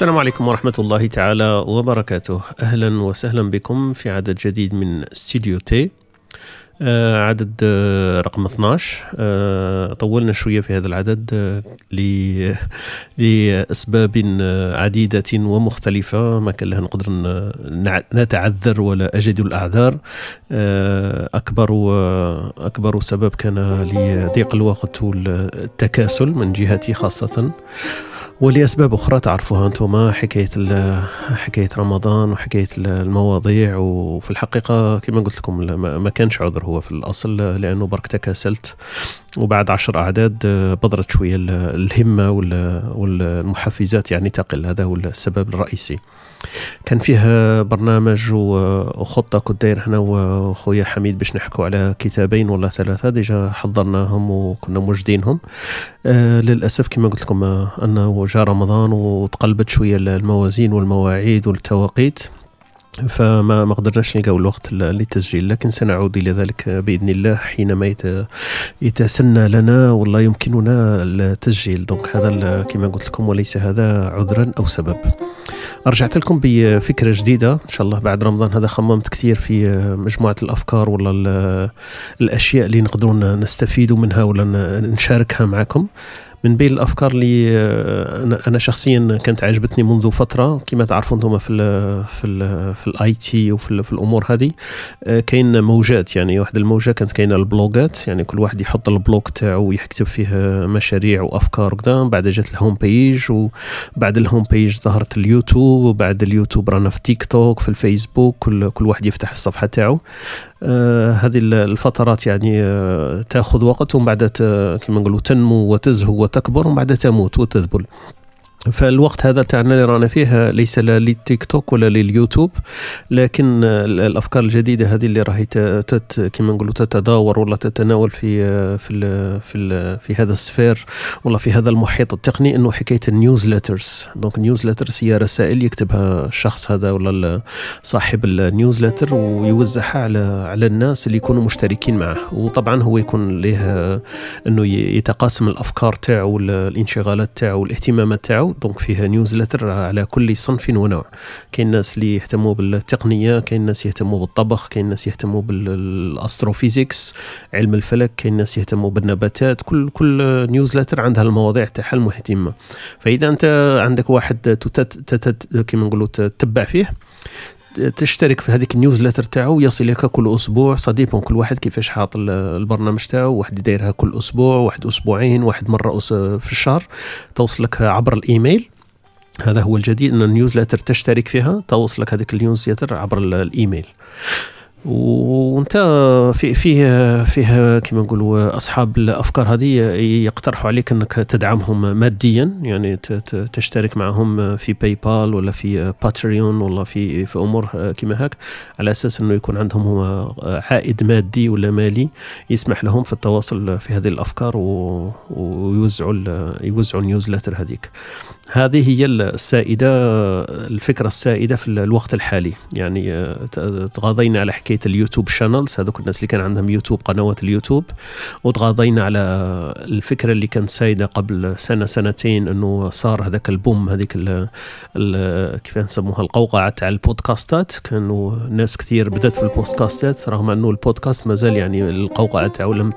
السلام عليكم ورحمة الله تعالى وبركاته. أهلا وسهلا بكم في عدد جديد من استوديو تي. عدد آه رقم 12 آه طولنا شوية في هذا العدد آه لأسباب آه، عديدة ومختلفة. ما كان لها نقدر نتعذر ولا أجد الأعذار. آه، أكبر آه، أكبر سبب كان لضيق الوقت والتكاسل من جهتي خاصة. ولأسباب أخرى تعرفوها أنتم حكاية حكاية رمضان وحكاية المواضيع. وفي الحقيقة كما قلت لكم ما كانش عذر هو في الأصل لأنه برك تكاسلت وبعد عشر أعداد بضرت شوية الهمة والمحفزات يعني تقل. هذا هو السبب الرئيسي. كان فيه برنامج وخطة كنت داير إحنا وخويا حميد باش نحكوا على كتابين ولا ثلاثة ديجا حضرناهم وكنا موجدينهم. آه للأسف كما قلت لكم أنه جاء رمضان وتقلبت شوية الموازين والمواعيد والتوقيت. فما ما قدرناش نلقاو الوقت للتسجيل لكن سنعود إلى ذلك بإذن الله حينما يتسنى لنا والله يمكننا التسجيل. دونك هذا كما قلت لكم وليس هذا عذرا أو سبب. رجعت لكم بفكرة جديدة. إن شاء الله بعد رمضان هذا خممت كثير في مجموعة الأفكار ولا الأشياء اللي نقدروا نستفيدوا منها ولا نشاركها معكم. من بين الأفكار اللي آه، أنا شخصيا كانت عجبتني منذ فترة. كما تعرفوا أنتم في ال في ال في ال IT وفي في الأمور هذه آه، كاين موجات. يعني واحد الموجة كانت كاينة البلوجات يعني كل واحد يحط ال blog تاعو ويكتب فيه مشاريع وأفكار وكذا. بعد جات ال home page وبعد ال home page ظهرت اليوتيوب وبعد اليوتيوب رانا في تيك توك في الفيسبوك كل كل واحد يفتح الصفحة تاعو. هذه الفترات يعني آه تأخذ وقت ومن بعد كما نقولوا تنمو وتزهو وتكبر ومن بعد تموت وتذبل. فالوقت هذا تاعنا اللي رانا فيه ليس لا للتيك توك ولا لليوتيوب لكن الأفكار الجديدة هذه اللي راهي كما نقولوا تتداور ولا تتناول في في ال في ال في هذا ال sphère ولا في هذا المحيط التقني إنه حكاية ال newsletters donc ال newsletters هي رسائل يكتبها الشخص هذا ولا صاحب ال newsletter ويوزعها على على الناس اللي يكونوا مشتركين معه. وطبعا هو يكون له إنه يتقاسم الأفكار تاعو الانشغالات تاعو الاهتمامات تاعو. donc فيها newsletter على كل صنف ونوع. كاين الناس اللي يهتموا بالتقنية كاين الناس يهتموا بالطبخ كاين الناس يهتموا بال astrophysics علم الفلك كاين الناس يهتموا بالنباتات. كل كل newsletter عندها المواضيع تاعها المهتمة. فإذا أنت عندك واحد كيما نقولوا تتبع فيه تشترك في هذيك ال newsletter تاعو يصل لك كل أسبوع. صديقهم كل واحد كيفاش حاط البرنامج تاعو. واحد يديرها كل أسبوع واحد أسبوعين واحد مرة في الشهر. توصلك عبر الإيميل. هذا هو الجديد إن ال newsletter تشترك فيها. توصلك هذيك ال newsletter عبر الإيميل. وانت في فيه فيه كما نقولوا أصحاب الأفكار هذه يقترحوا عليك أنك تدعمهم ماديا يعني تشترك معهم في PayPal ولا في Patreon ولا في في أمور كما هاك على أساس إنه يكون عندهم عائد مادي ولا مالي يسمح لهم في التواصل في هذه الأفكار ويوزعوا يوزعوا ال newsletter هذيك. هذه هي السائدة الفكرة السائدة في الوقت الحالي. يعني تغاضينا على حكاية ال YouTube channels هذوك الناس اللي كان عندهم يوتيوب قنوات اليوتيوب وتغاضينا على الفكرة اللي كانت سايده قبل سنة سنتين إنه صار هذاك ال boom هذيك كيف نسموها القوقعة تاع البودكاستات. كانوا ناس كثير بدأت في البودكاستات رغم إنه البودكاست مازال يعني القوقعة تاعو لم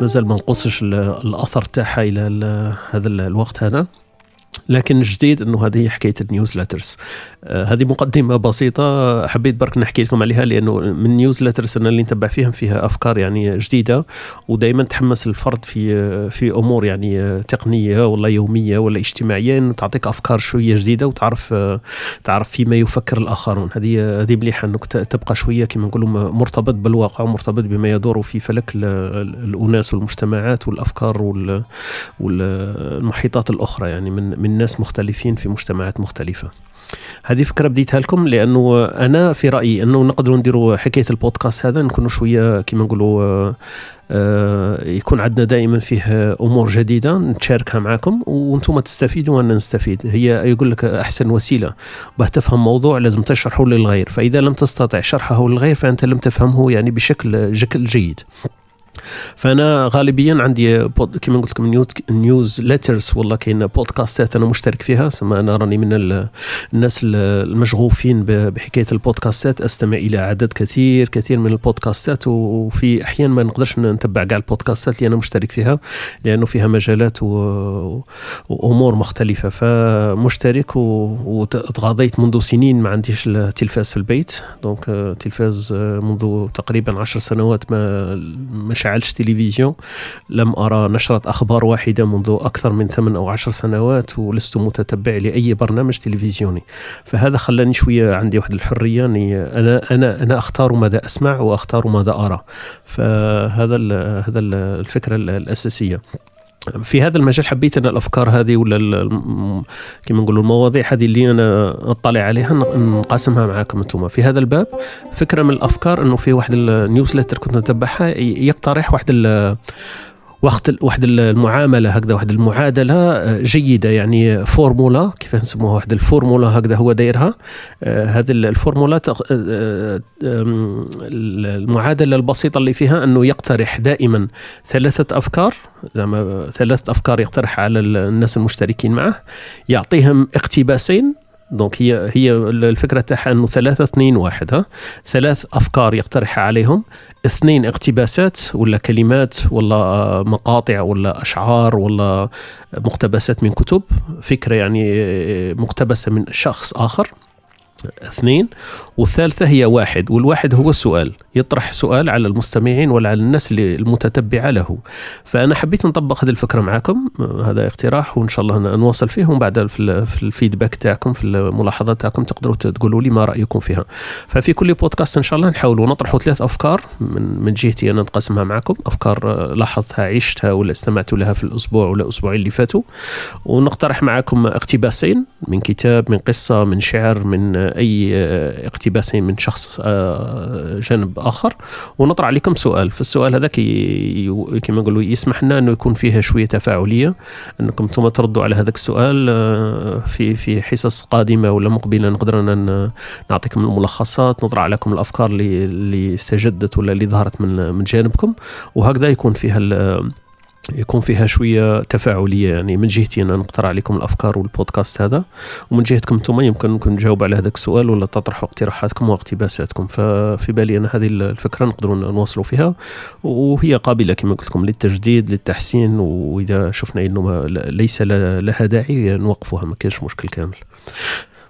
مازال ما نقصش الأثر تاعها إلى هذا الوقت هذا. لكن الجديد إنه هذه حكاية ال newsletters. آه هذه مقدمة بسيطة حبيت برك نحكي لكم عليها لأنه من ال newsletters أنا اللي نتبع فيهم فيها أفكار يعني جديدة ودائما تحمس الفرد في في أمور يعني تقنية ولا يومية ولا اجتماعية إنه تعطيك أفكار شوية جديدة وتعرف تعرف فيما يفكر الآخرون. هذه هذه مليحة إنك تبقى شوية كما نقولوا مرتبط بالواقع ومرتبط بما يدور في فلك الأناس والمجتمعات والأفكار والمحيطات الأخرى يعني من من ناس مختلفين في مجتمعات مختلفة. هذه فكرة بديتها لكم لأنه أنا في رأيي أنه نقدروا نديروا حكاية البودكاست هذا نكونوا شوية كما نقولوا آه، آه، يكون عندنا دائما فيه أمور جديدة نتشاركها معكم وأنتم تستفيدوا وأنا نستفيد. هي يقول لك أحسن وسيلة. باه تفهم موضوع لازم تشرحه للغير. فإذا لم تستطع شرحه للغير فأنت لم تفهمه يعني بشكل جيد. فأنا غالبيا عندي كما قلت لكم newsletters ولا كاين بودكاستات أنا مشترك فيها سما أنا راني من الناس المشغوفين بحكاية البودكاستات أستمع إلى عدد كثير كثير من البودكاستات وفي أحيان ما نقدرش نتبع كاع البودكاستات اللي أنا مشترك فيها لأنه فيها مجالات وأمور مختلفة. فمشترك وتغاضيت منذ سنين ما عنديش التلفاز في البيت. دونك تلفاز منذ تقريبا عشر سنوات ما مش شعلش تلفزيون لم أرى نشرة أخبار واحدة منذ أكثر من ثمان أو عشر سنوات ولست متتبع لأي برنامج تلفزيوني. فهذا خلاني شوية عندي واحد الحرية أني أنا أنا أنا أختار ماذا أسمع وأختار ماذا أرى. فهذا هذا الفكرة الأساسية. في هذا المجال حبيت أنا الأفكار هذه ولا كما نقولوا المواضيع هذه اللي أنا أطلع عليها نقاسمها معكم أنتم. في هذا الباب فكرة من الأفكار أنه في واحد ال newsletter كنت نتبعها يقترح واحد واحد واحد المعاملة هكذا واحد المعادلة آه، جيدة. يعني فورمولا كيف نسموها؟ واحد الفورمولا هكذا هو دايرها. آه، هذه الفورمولا آه، المعادلة البسيطة اللي فيها أنه يقترح دائما ثلاثة أفكار. زعما ثلاثة أفكار يقترح على الناس المشتركين معه. يعطيهم اقتباسين. دونك هي هي الفكرة تاعها إنه ثلاثة اثنين واحد ها؟ ثلاث أفكار يقترحها عليهم. اثنين اقتباسات ولا كلمات ولا مقاطع ولا أشعار ولا مقتبسات من كتب. فكرة يعني مقتبسة من شخص آخر. اثنين والثالثة هي واحد والواحد هو السؤال يطرح سؤال على المستمعين ولا على الناس اللي المتتبعة له. فأنا حبيت نطبق هذه الفكرة معكم هذا اقتراح وإن شاء الله نواصل فيه ومن بعد في الفيدباك تاعكم في الملاحظات تاعكم تقدروا تقولوا لي ما رأيكم فيها. ففي كل بودكاست إن شاء الله نحاولوا نطرحوا ثلاث أفكار من, من جهتي أنا نقسمها معكم. أفكار لاحظتها عشتها ولا استمعت لها في الأسبوع ولا الأسبوعين اللي فاتوا. ونقترح معكم اقتباسين من كتاب من قصة من شعر من أي اقتباسين من شخص آه، جانب آخر. ونطرح عليكم سؤال. فالسؤال هذا كما نقولوا يسمح لنا أنه يكون فيها شوية تفاعلية. أنكم ثم تردوا على هذاك السؤال آه، في في حصص قادمة ولا مقبلة نقدر نعطيكم الملخصات نطرح عليكم الأفكار اللي اللي استجدت ولا اللي ظهرت من من جانبكم. وهكذا يكون فيها يكون فيها شوية تفاعلية. يعني من جهتي أنا نقترح عليكم الأفكار والبودكاست هذا ومن جهتكم أنتم يمكن نجاوب على هذاك السؤال ولا تطرحوا اقتراحاتكم واقتباساتكم. ففي بالي أنا هذه الفكرة نقدروا نواصلوا فيها وهي قابلة كما قلت لكم للتجديد للتحسين وإذا شفنا إنه ليس لها داعي نوقفوها ما كاينش مشكل كامل.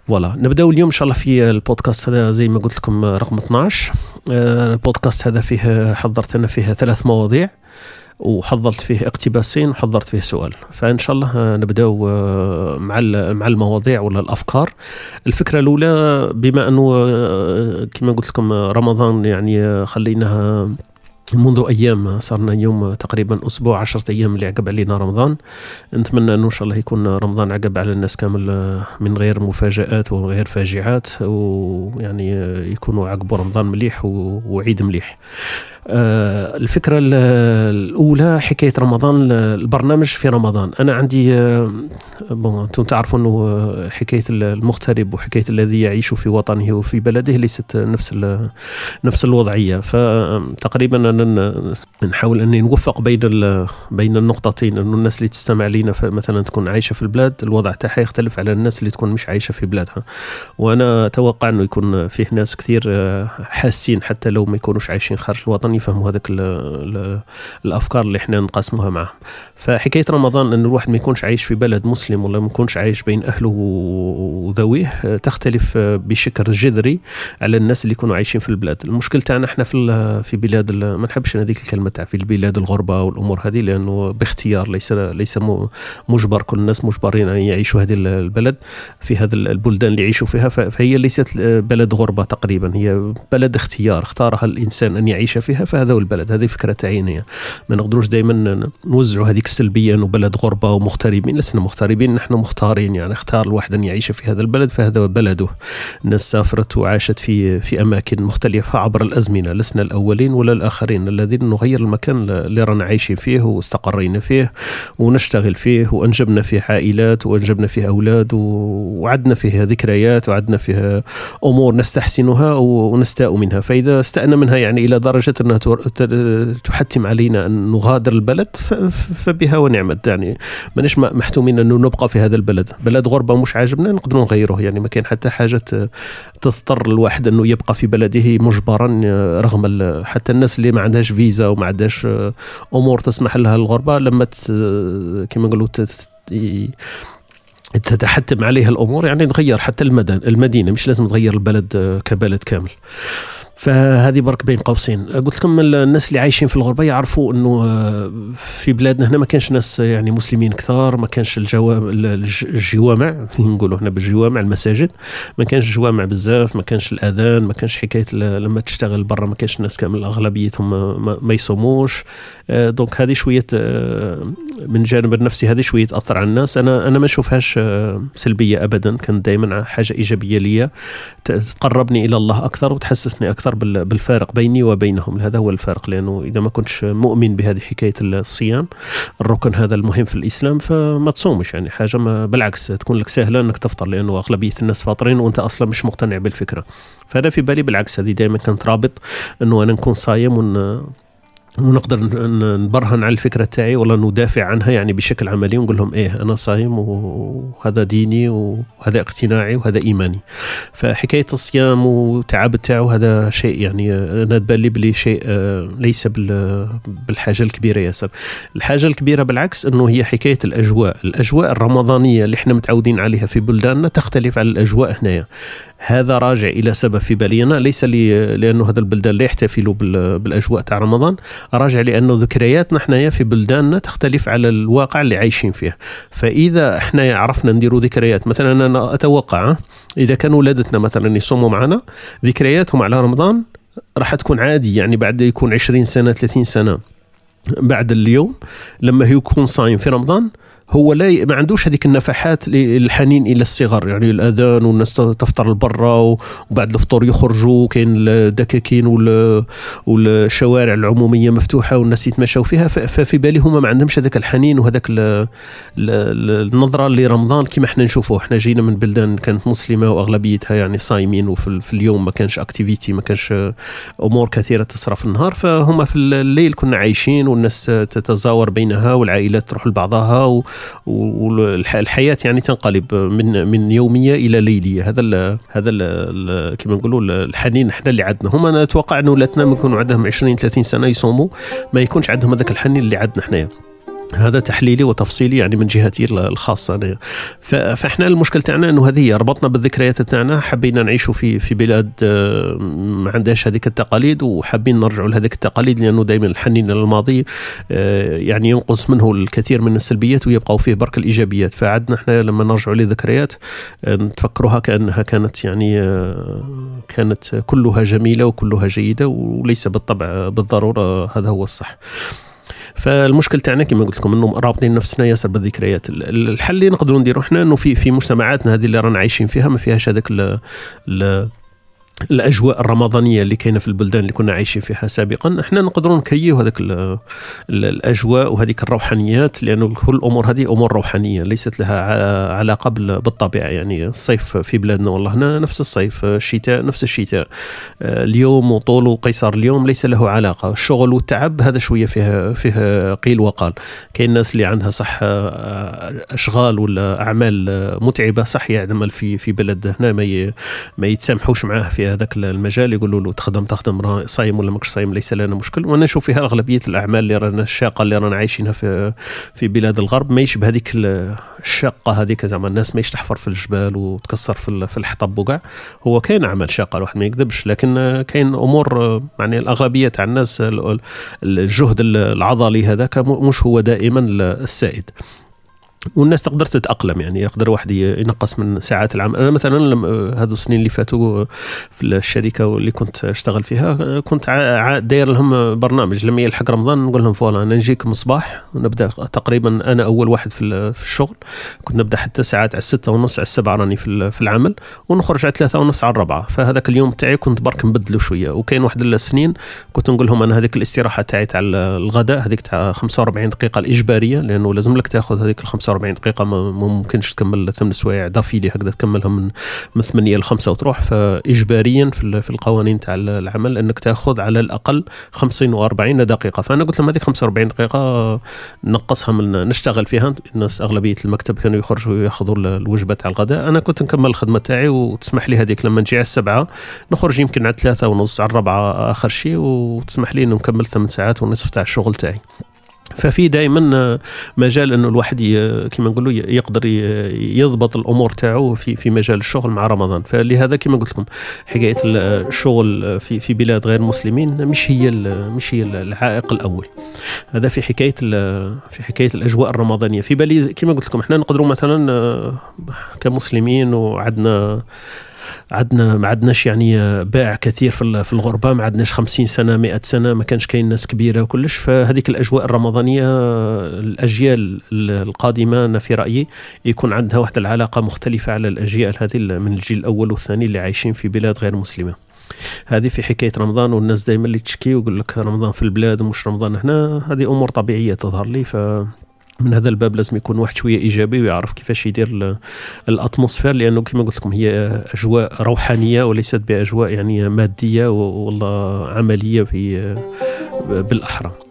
فوالا نبداو اليوم إن شاء الله في البودكاست هذا زي ما قلت لكم رقم 12 آه، البودكاست هذا فيه حضرت أنا فيه ثلاث مواضيع. وحضرت فيه اقتباسين وحضرت فيه سؤال. فإن شاء الله نبداو آه، مع مع المواضيع ولا الأفكار. الفكرة الأولى بما أنه آه، كما قلت لكم رمضان يعني خليناها منذ أيام صارنا يوم تقريبا أسبوع عشرة أيام اللي عقب علينا رمضان. نتمنى أنه إن شاء الله يكون رمضان عقب على الناس كامل آه، من غير مفاجآت وغير فاجعات ويعني يكونوا عقبوا رمضان مليح وعيد مليح. آه، الفكرة الأولى حكاية رمضان البرنامج في رمضان. أنا عندي آه، بون أنتم تعرفوا أنه آه، حكاية المغترب وحكاية الذي يعيش في وطنه وفي بلده ليست نفس نفس الوضعية. فتقريبا أنا نحاول أني نوفق بين بين النقطتين أنه الناس اللي تستمع لنا مثلا تكون عايشة في البلاد الوضع تاعها يختلف على الناس اللي تكون مش عايشة في بلادها. وأنا أتوقع أنه يكون فيه ناس كثير حاسين حتى لو ما يكونوش عايشين خارج الوطن يفهموا هذاك الأفكار اللي إحنا نقاسموها معهم فحكاية رمضان إن الواحد ما يكونش عايش في بلد مسلم ولا ما يكونش عايش بين أهله وذويه تختلف بشكل جذري على الناس اللي يكونوا عايشين في البلاد. المشكل تاعنا إحنا في في بلاد ما نحبش هذيك الكلمة تاع في البلاد الغربة والأمور هذه لأنه باختيار ليس ليس مجبر كل الناس مجبرين أن يعيشوا هذه البلد في هذه البلدان اللي يعيشوا فيها. فهي ليست بلد غربة تقريبا هي بلد اختيار. اختارها الإنسان أن يعيش فيها. فهذا هو البلد هذه فكرة تعينيه ما نقدروش دائما نوزعوا هذيك السلبية إنه بلد غربة ومغتربين. لسنا مغتربين نحن مختارين يعني اختار الواحد أن يعيش في هذا البلد فهذا بلده. الناس سافرت وعاشت في في أماكن مختلفة عبر الأزمنة لسنا الأولين ولا الآخرين الذين نغير المكان اللي رانا عايشين فيه واستقرينا فيه ونشتغل فيه وأنجبنا فيه عائلات وأنجبنا فيه أولاد وعدنا فيه ذكريات وعدنا فيه أمور نستحسنها ونستاء منها. فإذا استأنا منها يعني إلى درجة أن تحتم علينا أن نغادر البلد فبها ونعمت. يعني ماناش محتومين أنه نبقى في هذا البلد. بلد غربة مش عاجبنا نقدروا نغيروه. يعني ما كاين حتى حاجة تضطر الواحد أنه يبقى في بلده مجبرا رغم حتى الناس اللي ما عندهاش فيزا وما عندهاش أمور تسمح لها الغربة لما كما نقولوا تتحتم عليها الأمور يعني تغير حتى المدن المدينة. مش لازم تغير البلد كبلد كامل. فهذه برك بين قوسين. قلت لكم الناس اللي عايشين في الغربة يعرفوا إنه آه، في بلادنا هنا ما كانش ناس يعني مسلمين كثار ما كانش الجوامع نقولوا هنا بالجوامع المساجد ما كانش الجوامع بزاف ما كانش الأذان ما كانش حكاية لما تشتغل برا ما كانش الناس كامل أغلبيتهم ما, يصوموش. آه، دونك هذه شوية آه، من جانب النفسي هذه شوية تأثر على الناس. أنا أنا ما اشوفهاش سلبية ابدا كانت دائما حاجة إيجابية لي تقربني إلى الله أكثر وتحسسني أكثر. أكثر بالفارق بيني وبينهم. هذا هو الفارق لأنه إذا ما كنتش مؤمن بهذه حكاية الصيام الركن هذا المهم في الإسلام فما تصومش يعني حاجة ما بالعكس تكون لك سهلة إنك تفطر لأنه أغلبية الناس فاطرين وأنت أصلا مش مقتنع بالفكرة. فانا في بالي بالعكس هذه دائما كانت رابط إنه أنا نكون صايم ون ونقدر نبرهن على الفكرة تاعي ولا ندافع عنها يعني بشكل عملي ونقول لهم إيه أنا صايم وهذا ديني وهذا اقتناعي وهذا إيماني. فحكاية الصيام وتعب تاعو هذا شيء يعني أنا تبان لي بلي شيء آه، ليس بالحاجة الكبيرة ياسر. الحاجة الكبيرة بالعكس إنه هي حكاية الأجواء. الأجواء الرمضانية اللي إحنا متعودين عليها في بلداننا تختلف عن الأجواء هنايا. هذا راجع إلى سبب في بالي أنا ليس لي لأنه هذا البلدان لا يحتفلوا بالأجواء تاع رمضان راجع لأنه ذكرياتنا إحنا في بلداننا تختلف على الواقع اللي عايشين فيه. فإذا إحنا عرفنا نديروا ذكريات مثلا أنا أتوقع إذا كان ولادتنا مثلا يصوموا معنا ذكرياتهم على رمضان راح تكون عادي يعني بعد يكون 20 سنة 30 سنة بعد اليوم لما يكون صايم في رمضان هو لا ما عندوش هذيك النفحات الحنين إلى الصغر. يعني الأذان والناس تفطر لبرا وبعد الفطور يخرجوا. كاين الدكاكين والشوارع العمومية مفتوحة والناس يتمشوا فيها. ففي بالي هما ما عندهمش هذاك الحنين وهذاك النظرة لرمضان كما إحنا نشوفوه. إحنا جينا من بلدان كانت مسلمة وأغلبيتها يعني صايمين وفي اليوم ما كانش اكتيفيتي ما كانش أمور كثيرة تصرف في النهار. فهم في الليل كنا عايشين والناس تتزاور بينها والعائلات تروح لبعضها والحياة يعني تنقلب من من يومية إلى ليلية. هذا ال هذا ال كما نقولوا الحنين إحنا اللي عندنا هما نتوقع أنه ولاتنا يكونوا عندهم 20 30 سنة يصوموا ما يكونش عندهم هذاك الحنين اللي عندنا حنايا. هذا تحليلي وتفصيلي يعني من جهتي الخاصة أنا. فإحنا المشكل تاعنا إنه هذه ربطنا بالذكريات تاعنا حبينا نعيشوا في في بلاد آه، ما عندهاش هذيك التقاليد وحابين نرجعوا لهذيك التقاليد لأنه دائما الحنين إلى الماضي آه، يعني ينقص منه الكثير من السلبيات ويبقى فيه برك الإيجابيات فعدنا إحنا لما نرجعوا لذكريات آه، نتفكروها كأنها كانت يعني كانت كلها جميلة وكلها جيدة وليس بالطبع بالضرورة هذا هو الصح. فالمشكل تاعنا كما قلت لكم انه رابطين نفسنا ياسر بالذكريات. الحل اللي نقدروا نديروا إحنا إنه في في مجتمعاتنا هذه اللي رانا عايشين فيها ما فيهاش هذاك الأجواء الرمضانية اللي كاينة في البلدان اللي كنا عايشين فيها سابقا إحنا نقدروا نكيو هذاك الأجواء وهذيك الروحانيات لأنه كل الأمور هذه أمور روحانية ليست لها علاقة بالطبيعة يعني الصيف في بلادنا والله هنا نفس الصيف الشتاء نفس الشتاء. آه، اليوم وطول وقيصر اليوم ليس له علاقة الشغل والتعب هذا شوية فيه فيه قيل وقال. كاين الناس اللي عندها صح آه، أشغال ولا أعمال متعبة صح يعمل في في بلد هنا ما ما يتسامحوش معاه في هذاك المجال يقولوا له تخدم تخدم صايم ولا ماكش صايم ليس لنا مشكل. وأنا نشوف فيها أغلبية الأعمال اللي رانا الشاقة اللي رانا عايشينها في في بلاد الغرب ما يشبه هذيك الشاقة هذيك. زعما الناس ما تحفر في الجبال وتكسر في في الحطب وكاع. هو كاين أعمال شاقة الواحد ما يكذبش. لكن كاين أمور يعني الأغلبية تاع الناس الجهد العضلي هذاك مش هو دائما السائد. والناس تقدر تتأقلم يعني يقدر واحد ينقص من ساعات العمل. أنا مثلا هذو السنين اللي فاتوا في الشركة اللي كنت أشتغل فيها كنت داير لهم برنامج. لما يلحق رمضان نقول لهم فوالا أنا نجيكم الصباح ونبدأ تقريبا أنا أول واحد في, في الشغل. كنت نبدأ حتى ساعات على الستة ونص على السبعة راني في, في العمل. ونخرج على ثلاثة ونص على الربعة فهذاك اليوم تاعي كنت برك نبدله شوية. وكاين واحد السنين كنت نقول لهم أنا هذيك الاستراحة تاعي تاع الغداء هذيك تاع 45 دقيقة الإجبارية لأنه لازم لك تأخذ هذيك ال 45 دقيقة ما ممكنش تكمل ثمان سوايع دافيلي هكذا تكملهم من من 8 ل 5 وتروح. فاجباريا في, القوانين تاع العمل إنك تأخذ على الأقل 50 و40 دقيقة. فأنا قلت لهم هذيك 45 دقيقة نقصها من نشتغل فيها. الناس أغلبية المكتب كانوا يخرجوا ياخذوا الوجبه تاع الغداء. أنا كنت نكمل الخدمة تاعي وتسمح لي هذيك لما نجي على السبعة نخرج يمكن على ثلاثة ونص على الربعة آخر شيء وتسمح لي أنه نكمل ثمان ساعات ونصف تاع الشغل تاعي. ففي دائما مجال إنه الواحد كما نقولوا يقدر يضبط الأمور تاعو في في مجال الشغل مع رمضان. فلهذا كما قلت لكم حكاية الشغل في في بلاد غير مسلمين مش هي مش هي العائق الأول. هذا في حكاية في حكاية الأجواء الرمضانية. في بالي كما قلت لكم إحنا نقدروا مثلا كمسلمين وعندنا عندنا ما عندناش يعني باع كثير في الغربة ما عندناش 50 سنة 100 سنة ما كانش كاين ناس كبيرة وكلش. فهذيك الأجواء الرمضانية الأجيال القادمة أنا في رأيي يكون عندها واحد العلاقة مختلفة على الأجيال هذه من الجيل الأول والثاني اللي عايشين في بلاد غير مسلمة. هذه في حكاية رمضان والناس دائما اللي تشكي ويقول لك رمضان في البلاد مش رمضان هنا هذه أمور طبيعية تظهر لي ف من هذا الباب لازم يكون واحد شوية إيجابي ويعرف كيفاش يدير الأتموسفير لأنه كما قلت لكم هي أجواء روحانية وليست بأجواء يعني مادية والله عملية في بالأحرى.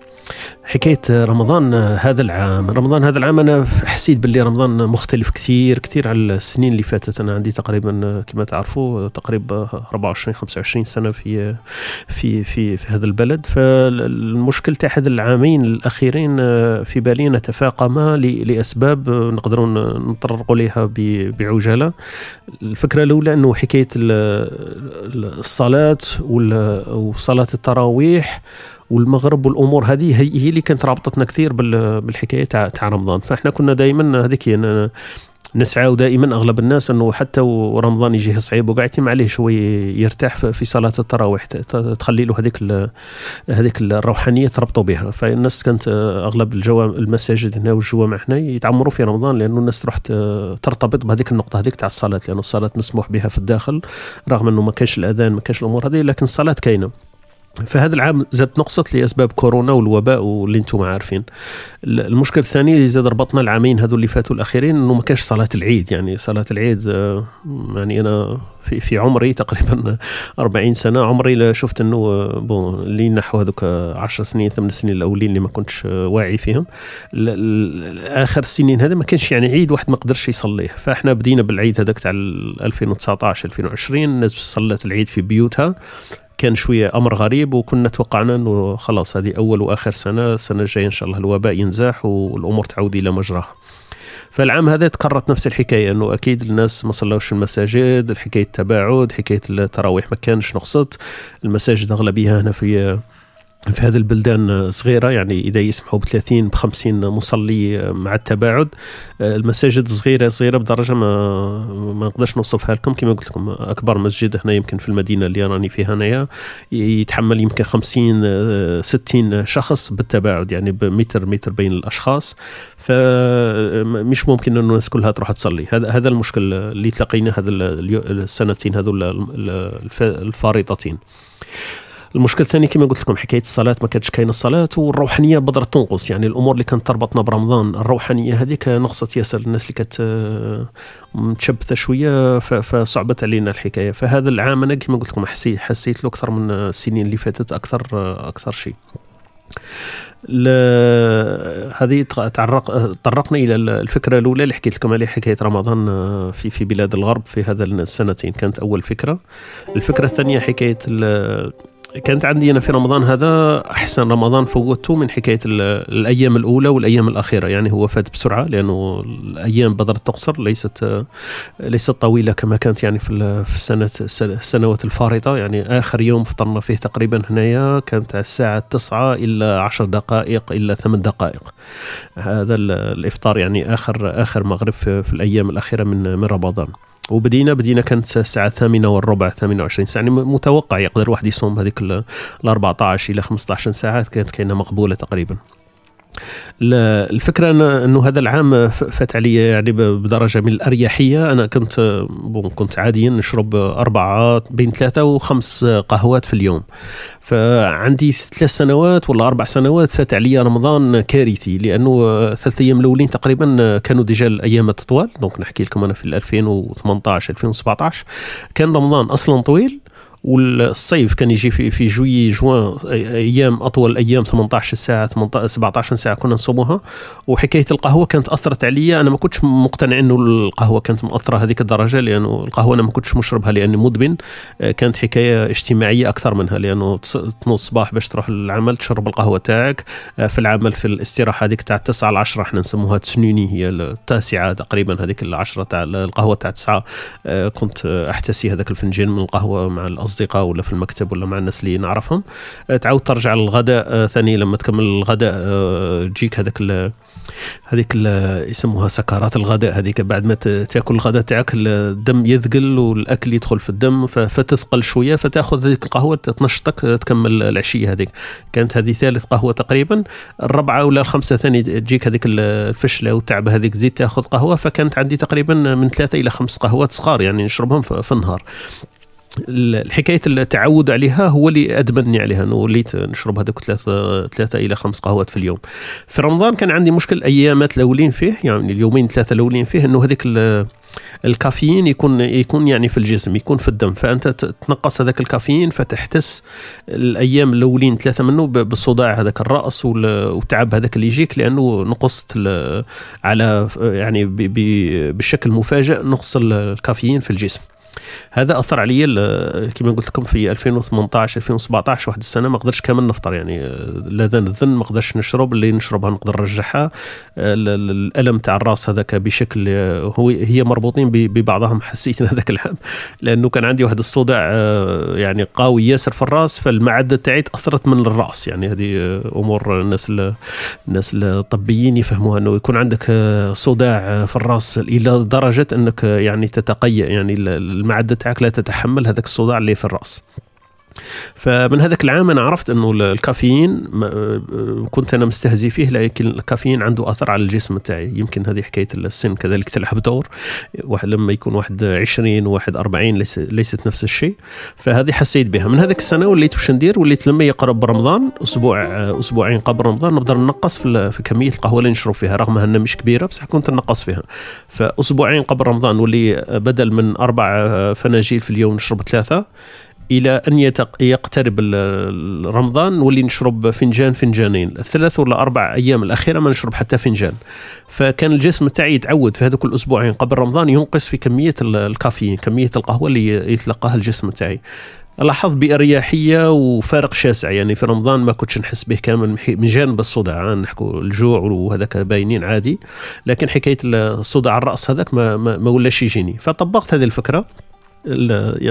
حكاية رمضان هذا العام. رمضان هذا العام أنا حسيت باللي رمضان مختلف كثير كثير على السنين اللي فاتت. أنا عندي تقريبا كما تعرفوا تقريبا 24 25 سنة في في في في هذا البلد. فالمشكل تاع هذا العامين الأخيرين في بالي نتفاقما لأسباب نقدروا نطرقوا لها بعجالة. الفكرة الأولى أنه حكاية الصلاة وصلاة التراويح والمغرب والأمور هذه هي, اللي كانت رابطتنا كثير بالحكاية تاع تاع رمضان. فإحنا كنا دائما هذيك نسعى دائما أغلب الناس إنه حتى ورمضان يجيه صعيب وقاعد يتم عليه شوي يرتاح في صلاة التراويح تخلي له هذيك هذيك الروحانية تربطوا بها. فالناس كانت أغلب الجوام المساجد هنا والجوامع هنا يتعمروا في رمضان لأنه الناس تروح ترتبط بهذيك النقطة هذيك تاع الصلاة لأنه الصلاة مسموح بها في الداخل رغم إنه ما كانش الأذان ما كانش الأمور هذه لكن الصلاة كاينة. فهذا العام زاد نقصت لأسباب كورونا والوباء واللي أنتم عارفين. المشكل الثاني اللي زاد ربطنا العامين هذو اللي فاتوا الأخيرين إنه ما كانش صلاة العيد. يعني صلاة العيد آه، يعني أنا في في عمري تقريبا 40 سنة عمري لا شفت إنه آه، بون اللي نحو هذوك 10 سنين 8 سنين الأولين اللي ما كنتش آه، واعي فيهم. اخر السنين هذا ما كانش يعني عيد واحد ما قدرش يصليه فإحنا بدينا بالعيد هذاك تاع 2019 2020 الناس صلت العيد في بيوتها. كان شوية أمر غريب وكنا توقعنا إنه خلاص هذه أول وآخر سنة السنة الجاية إن شاء الله الوباء ينزاح والأمور تعود إلى مجراها. فالعام هذا تكررت نفس الحكاية إنه أكيد الناس ما صلوش المساجد الحكاية التباعد حكاية التراويح ما كانش نقصت المساجد أغلبية هنا في في هذه البلدان صغيرة يعني إذا يسمحوا ب 30 ب 50 مصلي مع التباعد. المساجد صغيرة صغيرة بدرجة ما ما نقدرش نوصفها لكم. كما قلت لكم أكبر مسجد هنا يمكن في المدينة اللي راني فيها أنايا. يتحمل يمكن 50 60 شخص بالتباعد يعني بمتر متر بين الأشخاص. فمش ممكن إنه الناس كلها تروح تصلي. هذا هذا المشكل اللي تلاقينا هذا السنتين هذول الفارطتين. المشكل الثاني كما قلت لكم حكاية الصلاة ما كانتش كاينة الصلاة والروحانية بدرت تنقص. يعني الأمور اللي كانت تربطنا برمضان الروحانية هذيك نقصت ياسر الناس اللي كانت آه، متشبثة شوية فصعبت علينا الحكاية. فهذا العام أنا كما قلت لكم حسيت له أكثر من السنين اللي فاتت أكثر آه، أكثر شيء. هذه تعرق طرقنا إلى الفكرة الأولى اللي حكيت لكم عليها حكاية رمضان آه، في في بلاد الغرب في هذا السنتين. كانت أول فكرة. الفكرة الثانية حكاية كانت عندي أنا في رمضان هذا أحسن رمضان فوتته من حكاية الأيام الأولى والأيام الأخيرة. يعني هو فات بسرعة لأنه الأيام بدرت تقصر ليست ليست طويلة كما كانت يعني في في السنة السنوات الفارطة. يعني آخر يوم فطرنا فيه تقريبا هنايا كانت الساعة 9 إلى 10 دقائق إلى 8 دقائق. هذا الإفطار يعني آخر آخر مغرب في, في الأيام الأخيرة من من رمضان. وبدينا بدينا كانت الساعة الثامنة والربع 28 ساعة. يعني متوقع يقدر واحد يصوم هذيك ال 14 إلى 15 ساعة كانت كاينة مقبولة تقريبا. الفكرة أنه هذا العام فات علي يعني بدرجة من الأريحية. أنا كنت بون كنت عاديا نشرب أربعة بين ثلاثة وخمس قهوات في اليوم. فعندي ثلاث سنوات ولا أربع سنوات فات علي رمضان كارثي لأنه ثلاث أيام الأولين تقريبا كانوا déjà الأيام الطوال. donc نحكي لكم أنا في 2018 2017 كان رمضان أصلا طويل. والصيف كان يجي في في جوي جوان أيام أطول أيام 18 ساعة 18 17 ساعة كنا نصوموها. وحكاية القهوة كانت أثرت عليا. أنا ما كنتش مقتنع إنه القهوة كانت مؤثرة هذيك الدرجة لأنه القهوة أنا ما كنتش مشربها لأني مدمن. كانت حكاية اجتماعية أكثر منها لأنه تنوض الصباح باش تروح للعمل تشرب القهوة تاعك. في العمل في الاستراحة هذيك تاع 9 ل 10 إحنا نسموها تسنوني هي التاسعة تقريبا هذيك العشرة تاع القهوة تاع 9 كنت أحتسي هذاك الفنجان من القهوة مع الأصدقاء. الأصدقاء ولا في المكتب ولا مع الناس اللي نعرفهم. آه، تعاود ترجع للغداء آه، ثاني لما تكمل الغداء آه، تجيك هذاك هذيك يسموها سكرات الغداء. هذيك بعد ما تأكل الغداء تاعك الدم يثقل والأكل يدخل في الدم فتثقل شوية فتأخذ هذيك القهوة تنشطك تكمل العشية هذيك. كانت هذه ثالث قهوة تقريبا. الرابعة ولا الخامسة ثاني تجيك هذيك الفشلة والتعب هذيك تزيد تأخذ قهوة. فكانت عندي تقريبا من ثلاثة إلى خمس قهوات صغار يعني نشربهم في النهار. الحكاية التعود عليها هو اللي أدمني عليها انه وليت نشرب هذوك ثلاثة ثلاثة إلى خمس قهوات في اليوم. في رمضان كان عندي مشكل الايامات الأولين فيه يعني اليومين ثلاثة الأولين فيه إنه هذيك الكافيين يكون يكون يعني في الجسم يكون في الدم فأنت تنقص هذاك الكافيين فتحتس الأيام الأولين ثلاثة منه بالصداع هذاك الرأس والتعب هذاك اللي يجيك لأنه نقصت على يعني بشكل مفاجئ نقص الكافيين في الجسم. هذا أثر علي كما قلت لكم في 2018 2017 واحد السنة ما قدرتش كامل نفطر يعني الاذان الذن ما قدرتش نشرب اللي نشربها نقدر نرجعها. الألم تاع الراس هذاك بشكل هو هي مربوطين ببعضهم حسيت هذاك العام لأنه كان عندي واحد الصداع يعني قوي ياسر في الراس فالمعدة تاعي تأثرت من الراس يعني هذه أمور الناس الناس الطبيين يفهموها إنه يكون عندك صداع في الراس إلى درجة إنك يعني تتقيأ يعني المعدة تاعك لا تتحمل هذاك الصداع اللي في الرأس. فمن هذاك العام أنا عرفت أنه الكافيين كنت أنا مستهزي فيه لكن الكافيين عنده أثر على الجسم تاعي. يمكن هذه حكاية السن كذلك تلعب دور. واحد لما يكون واحد 20 وواحد 40 ليس ليست نفس الشيء. فهذه حسيت بها. من هذيك السنة وليت واش ندير؟ وليت لما يقرب رمضان أسبوع أسبوعين قبل رمضان نقدر نقص في, في كمية القهوة اللي نشرب فيها رغم أنها مش كبيرة بصح كنت نقص فيها. فأسبوعين قبل رمضان ولي بدل من أربع فناجيل في اليوم نشرب ثلاثة. إلى أن يقترب رمضان نولي نشرب فنجان فنجانين. الثلاث ولا أربع أيام الأخيرة ما نشرب حتى فنجان. فكان الجسم تاعي يتعود في هذوك الأسبوعين. قبل رمضان ينقص في كمية الكافيين كمية القهوة اللي يتلقاها الجسم تاعي لاحظت بأريحية وفارق شاسع. يعني في رمضان ما كنتش نحس به كامل من جانب الصداع نحكوا الجوع وهذاك باينين عادي. لكن حكاية الصداع الرأس هذاك ما, ما, ما ولاش يجيني. فطبقت هذه الفكرة.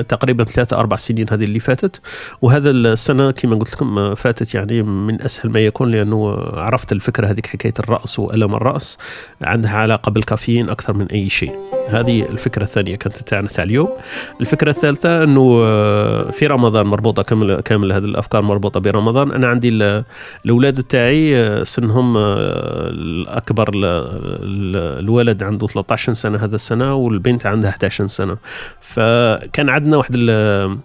تقريبا ثلاثة أربع سنين هذه اللي فاتت. وهذا السنة كما قلت لكم فاتت يعني من أسهل ما يكون لأنه عرفت الفكرة هذيك حكاية الرأس وألم الرأس عندها علاقة بالكافيين أكثر من أي شيء. هذه الفكرة الثانية كانت تاعنا تاع اليوم. الفكرة الثالثة أنه في رمضان مربوطة كامل كامل هذه الأفكار مربوطة برمضان. أنا عندي الأولاد تاعي سنهم الأكبر الولد عنده 13 سنة هذا السنة والبنت عندها 11 سنة. ف كان عندنا واحد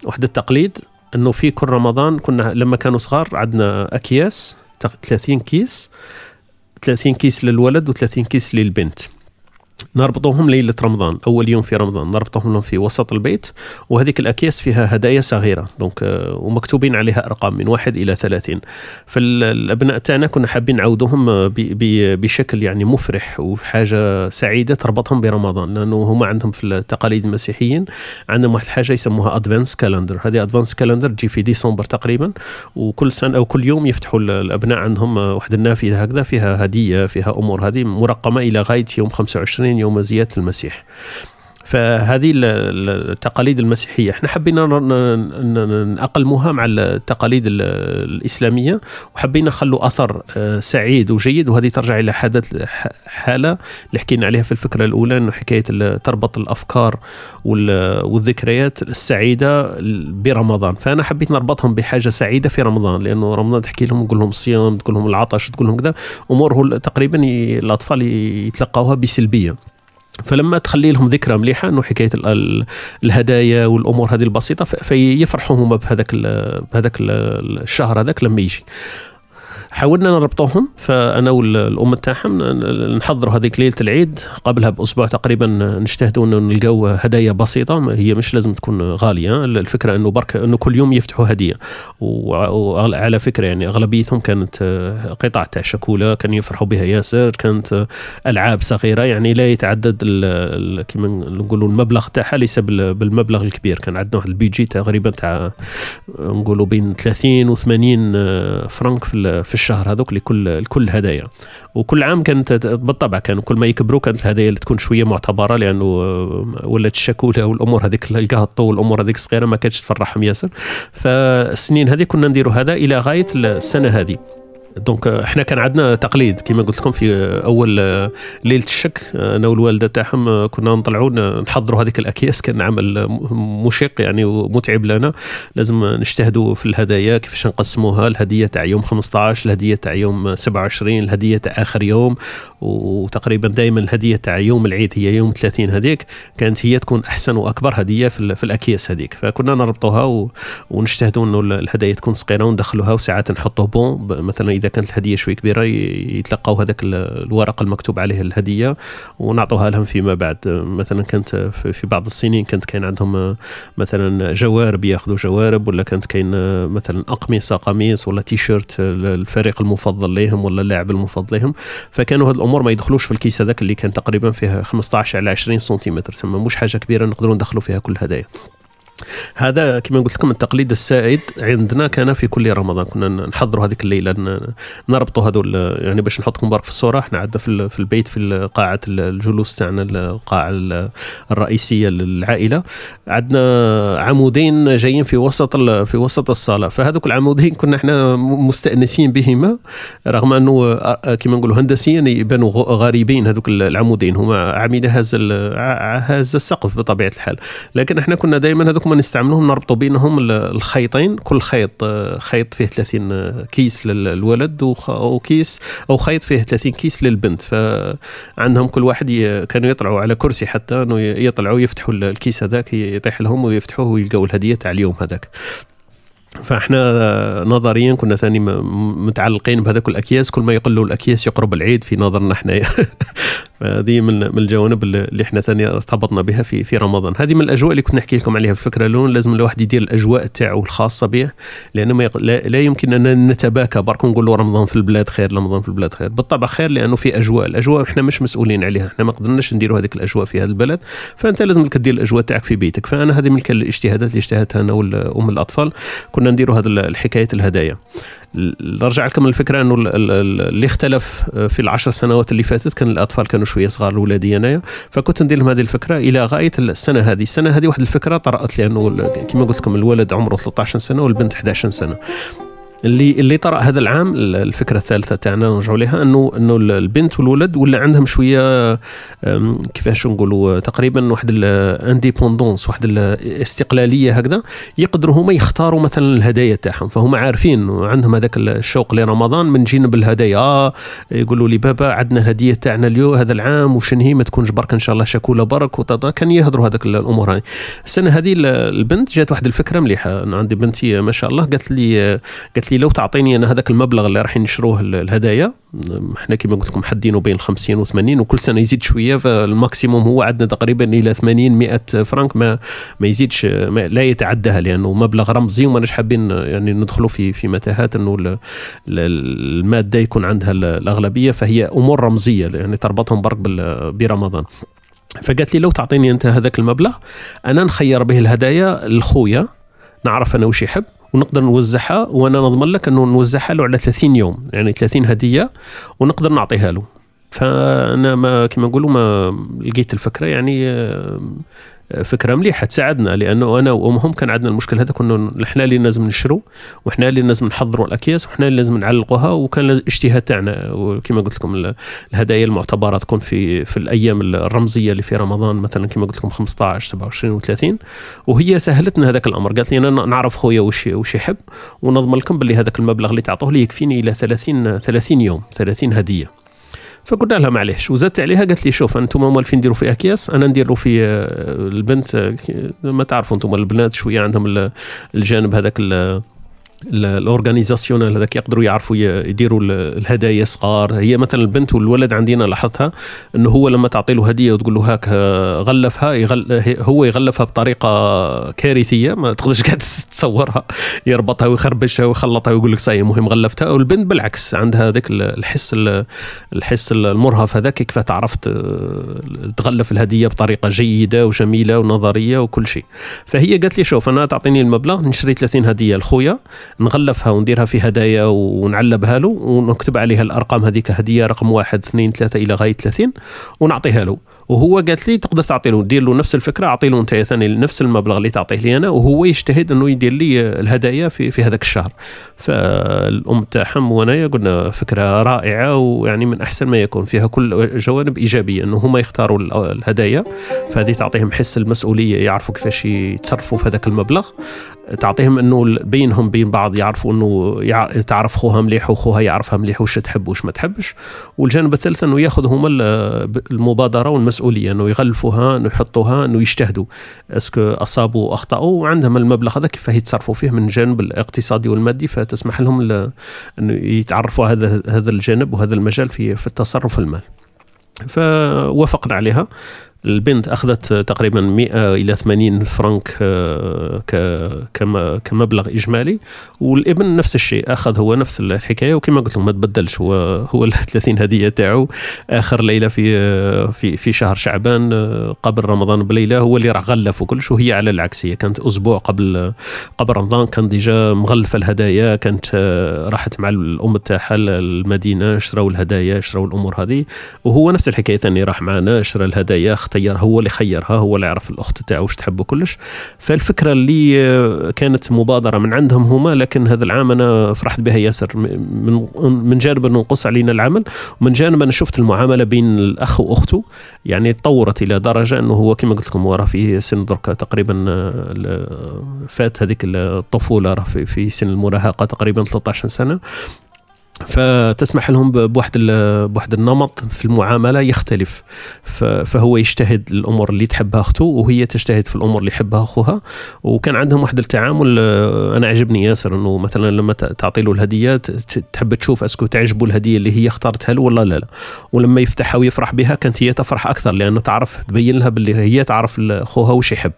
واحد التقليد أنه في كل رمضان كنا لما كانوا صغار عندنا أكياس 30 كيس 30 كيس للولد و30 كيس للبنت. نربطوهم ليلة رمضان أول يوم في رمضان نربطوهم لهم في وسط البيت وهذيك الأكياس فيها هدايا صغيرة donc آه، ومكتوبين عليها أرقام من واحد إلى ثلاثين. فالأبناء تاعنا كنا حابين نعودوهم آه، بشكل يعني مفرح وحاجة سعيدة تربطهم برمضان لأنه هم عندهم في التقاليد المسيحيين عندهم واحد الحاجة يسموها advents calendar هذه advents calendar تجي في ديسمبر تقريبا وكل سنة أو كل يوم يفتحوا الأبناء عندهم آه، واحد النافذة هكذا فيها هدية فيها أمور هذه مرقمة إلى غاية يوم 25 يوم زيادة المسيح. فهذه التقاليد المسيحية. إحنا حبينا نأقلموها مع التقاليد الإسلامية وحبينا نخلوا أثر آه، سعيد وجيد وهذه ترجع إلى حدث حالة اللي حكينا عليها في الفكرة الأولى إنه حكاية تربط الأفكار والذكريات السعيدة برمضان. فأنا حبيت نربطهم بحاجة سعيدة في رمضان لأنه رمضان تحكي لهم تقول لهم الصيام تقول لهم العطش تقول لهم كذا. امور تقريبا الأطفال يتلقاوها بسلبية. فلما تخلي لهم ذكرى مليحة إنه حكاية الهدايا والأمور هذه البسيطة فيفرحوا هما بهذاك بهذاك الشهر هذاك لما يجي. حاولنا نربطوهم فأنا والأم تاعهم نحضروا هذيك ليلة العيد. قبلها بأسبوع تقريبا نجتهدوا إنه نلقاو هدايا بسيطة هي مش لازم تكون غالية. الفكرة إنه برك إنه كل يوم يفتحوا هدية. وعلى فكرة يعني أغلبيتهم كانت قطع تاع شكوله كان يفرحوا بها ياسر كانت ألعاب صغيرة. يعني لا يتعدد كما نقولوا المبلغ تاعها ليس بالمبلغ الكبير. كان عندنا واحد البيجي تقريبا تاع نقولوا بين 30 و 80 فرنك في الشهر هذوك لكل لكل هدايا. وكل عام كانت بالطبع كانوا كل ما يكبروا كانت الهدايا اللي تكون شوية معتبرة لأنه ولات الشكوله والأمور هذيك القهط والامور هذيك الصغيره ما كانتش تفرحهم ياسر. فالسنين هذه كنا نديروا هذا إلى غاية السنة هذه. دونك إحنا كان عندنا تقليد كما قلت لكم في أول ليلة الشك أنا والوالدة تاعهم كنا نطلعوا نحضروا هذيك الأكياس كان عمل مشق يعني ومتعب لنا. لازم نجتهدوا في الهدايا كيفاش نقسموها الهدية تاع يوم 15 الهدية تاع يوم 27 الهدية تاع آخر يوم وتقريبا دائما الهدية تاع يوم العيد هي يوم 30 هذيك كانت هي تكون أحسن وأكبر هدية في, في الأكياس هذيك. فكنا نربطوها ونجتهدوا إنه الهدايا تكون صغيرة وندخلوها وساعات نحطوه بون مثلا إذا كانت الهدية شوي كبيرة يتلقاو هذاك الورق المكتوب عليه الهدية ونعطوها لهم فيما بعد. مثلا كانت في بعض السنين كانت كاين عندهم مثلا جوارب ياخذوا جوارب ولا كانت كاين مثلا اقمصه قميص ولا تيشيرت الفريق المفضل لهم ولا اللاعب المفضل لهم فكانوا هذه الأمور ما يدخلوش في الكيس هذاك اللي كان تقريبا فيه 15 على 20 سنتيمتر. سما مش حاجة كبيرة نقدروا ندخلوا فيها كل الهدايا هذا كما قلت لكم التقليد السائد عندنا كان في كل رمضان. كنا نحضروا هذيك الليلة نربطوا هذول يعني باش نحطكم برك في الصورة. إحنا عندنا في, البيت في قاعة الجلوس تاعنا القاعة الرئيسية للعائلة. عندنا عمودين جايين في وسط في وسط الصالة. فهذوك العمودين كنا إحنا مستأنسين بهما رغم أنه كما نقولوا هندسيا يبانوا غريبين هذوك العمودين. هما اعمده هز هز السقف بطبيعة الحال. لكن إحنا كنا دائما هذوك ما نستعملوهم نربطوا بينهم الخيطين كل خيط خيط فيه 30 كيس للولد وكيس أو خيط فيه 30 كيس للبنت. فعندهم كل واحد كانوا يطلعوا على كرسي حتى إنه يطلعوا يفتحوا الكيس هذاك يطيح لهم ويفتحوه ويلقوا الهدية تاع اليوم هذاك. فإحنا نظريا كنا ثاني متعلقين بهذاك الأكياس. كل ما يقلوا الأكياس يقرب العيد في نظرنا إحنا. فهذه من من الجوانب اللي إحنا ثاني ارتبطنا بها في في رمضان. هذه من الأجواء اللي كنت نحكي لكم عليها في الفكرة الأولى. لازم الواحد يدير الأجواء تاعو الخاصة به لأنه ما يق... لا, لا يمكن أن نتباكى. برك نقولوا رمضان في البلاد خير رمضان في البلاد خير. بالطبع خير لأنه في أجواء. الأجواء إحنا مش مسؤولين عليها. إحنا ما قدرناش نديروا هذيك الأجواء في هذا البلد. فأنت لازم دير الأجواء تاعك في بيتك. فأنا هذه من الاجتهادات اللي اجتهدتها أنا وام الأطفال. كنا نديروا هذه الحكاية الهدايا. نرجع لكم الفكرة أنه اللي اختلف في العشر سنوات اللي فاتت كان الأطفال كانوا شوية صغار اولادي انايا فكنت ندير لهم هذه الفكرة إلى غاية السنة هذه. السنة هذه واحد الفكرة طرأت لأنه كما قلت لكم الولد عمره 13 سنة والبنت 11 سنة. اللي اللي طرأ هذا العام الفكرة الثالثة تاعنا نرجعوا لها انه إنه البنت والولد ولا عندهم شوية كيفاش نقولوا تقريبا واحد الانديبوندونس واحد الاستقلاليه هكذا يقدروا هما يختاروا مثلا الهدايا تاعهم. فهم عارفين عندهم هذاك الشوق لرمضان من جينا بالهدايا. آه يقولوا لي بابا عندنا الهدية تاعنا اليوم هذا العام وشن هي ما تكونش برك إن شاء الله شكوله برك. وتطا كان يهضروا هذاك الأمور هاي. السنة هذه البنت جات واحد الفكرة مليحة. أنا عندي بنتي ما شاء الله قالت لي قالت لي لو تعطيني أنا هذاك المبلغ اللي راح نشروه الهدايا إحنا كما قلت لكم حدينه بين 50 و 80 وكل سنة يزيد شوية فال maximum هو عندنا تقريبا إلى 80 100 فرنك ما ما يزيدش ما لا يتعداها لأنه مبلغ رمزي وماناش حابين يعني ندخلوا في في متاهات إنه المادة يكون عندها الأغلبية فهي أمور رمزية يعني تربطهم برك برمضان. فقالت لي لو تعطيني أنت هذاك المبلغ أنا نخير به الهدايا لخويا نعرف أنا وش يحب ونقدر نوزعها وأنا نضمن لك إنه نوزعها له على 30 يوم يعني 30 هدية ونقدر نعطيها له. فأنا ما كما نقولوا ما لقيت الفكرة يعني فكرة مليحة تساعدنا لأنه أنا وأمهم كان عندنا المشكل هذا كنا إحنا اللي لازم نشرو وحنا اللي لازم نحضروا الأكياس وحنا اللي لازم نعلقوها وكان الاجتهاد تاعنا. وكما قلت لكم الهدايا المعتبرة تكون في في الأيام الرمزية اللي في رمضان مثلا كما قلت لكم 15 27 و30 وهي سهلت لنا هذاك الأمر. قالت لي أنا نعرف خويا وش وش يحب ونضمن لكم باللي هذاك المبلغ اللي تعطوه لي يكفيني إلى 30 30 يوم 30 هدية. فقلنا لها معليش. وزدت عليها قالت لي شوف أنتم موالفين ديروا في أكياس أنا نديروا في آه، البنت آه، ما تعرفوا أنتم البنات شوية عندهم الجانب هذاك ال organisationnel هذاك يقدروا يعرفوا يديروا الهدايا صغار. هي مثلا البنت والولد عندنا لاحظتها إنه هو لما تعطي له هدية وتقول له هاك غلفها يغل هو يغلفها بطريقة كارثية ما تقدرش قاعد تتصورها. يربطها ويخربشها ويخلطها ويقول لك صاي المهم غلفتها. والبنت بالعكس عندها هذاك الحس الحس المرهف هذاك كيف تعرف تغلف الهدية بطريقة جيدة وجميلة ونظرية وكل شيء. فهي قالت لي شوف أنا تعطيني المبلغ نشري 30 هدية لخويا. نغلفها ونديرها في هدايا ونعلبها له ونكتب عليها الأرقام هذيك هدية رقم واحد اثنين ثلاثة إلى غاية 30 ونعطيها له. وهو قالت لي تقدر تعطي له دير له نفس الفكرة أعطي له أنت ثاني نفس المبلغ اللي تعطيه لي أنا وهو يجتهد إنه يدير لي الهدايا في في هذاك الشهر. فالأم تاعهم وأنايا قلنا فكرة رائعة ويعني من أحسن ما يكون فيها كل جوانب إيجابية إنه هما يختاروا الهدايا فهذه تعطيهم حس المسؤولية يعرفوا كيفاش يتصرفوا في هذاك المبلغ. تعطيهم إنه بينهم بين بعض يعرفوا إنه تعرف خوها مليح وخوها يعرفها مليح وش تحب وش ما تحبش. والجانب الثالث إنه ياخذ هما المبادرة والمسؤولية إنه يغلفوها إنه يحطوها إنه يجتهدوا. إسكو أصابوا أخطأوا وعندهم المبلغ هذا كيف يتصرفوا فيه من الجانب الاقتصادي والمادي. فتسمح لهم إنه يتعرفوا هذا هذا الجانب وهذا المجال في في التصرف المال فوافقنا عليها. البنت أخذت تقريبا 100 إلى 80 فرنك آه، كمبلغ إجمالي. والابن نفس الشيء أخذ هو نفس الحكاية. وكما قلت لكم ما تبدلش هو هو ال 30 هدية تاعو. آخر ليلة في آه، في في شهر شعبان آه، قبل رمضان بليلة هو اللي راح غلف وكلش وهي على العكس هي كانت أسبوع قبل قبل رمضان كان ديجا مغلفة الهدايا. كانت راحت مع الأم تاعها المدينة شراو الهدايا شراو الأمور هذه. وهو نفس الحكاية ثاني راح معنا شرا الهدايا اختير هو اللي خيرها هو اللي يعرف الأخت تاعو وش تحب كلش. فالفكرة اللي كانت مبادرة من عندهم هما لكن هذا العام أنا فرحت بها ياسر من من جانب أنه نقص علينا العمل ومن جانب أنا شفت المعاملة بين الأخ وأخته يعني تطورت إلى درجة أنه هو كما قلت لكم هو راه في سن درك تقريبا فات هذيك الطفولة راه في سن المراهقة تقريبا 13 سنة. فتسمح لهم بواحد بواحد النمط في المعاملة يختلف. فهو يجتهد الأمور اللي تحبها أخته وهي تجتهد في الأمور اللي يحبها أخوها. وكان عندهم واحد التعامل أنا عجبني ياسر إنه مثلا لما تعطي له الهدية تحب تشوف أسكو تعجبه الهدية اللي هي اختارتها له ولا لا لا. ولما يفتحها ويفرح بها كانت هي تفرح أكثر لأنه تعرف تبين لها باللي هي تعرف أخوها وش يحب.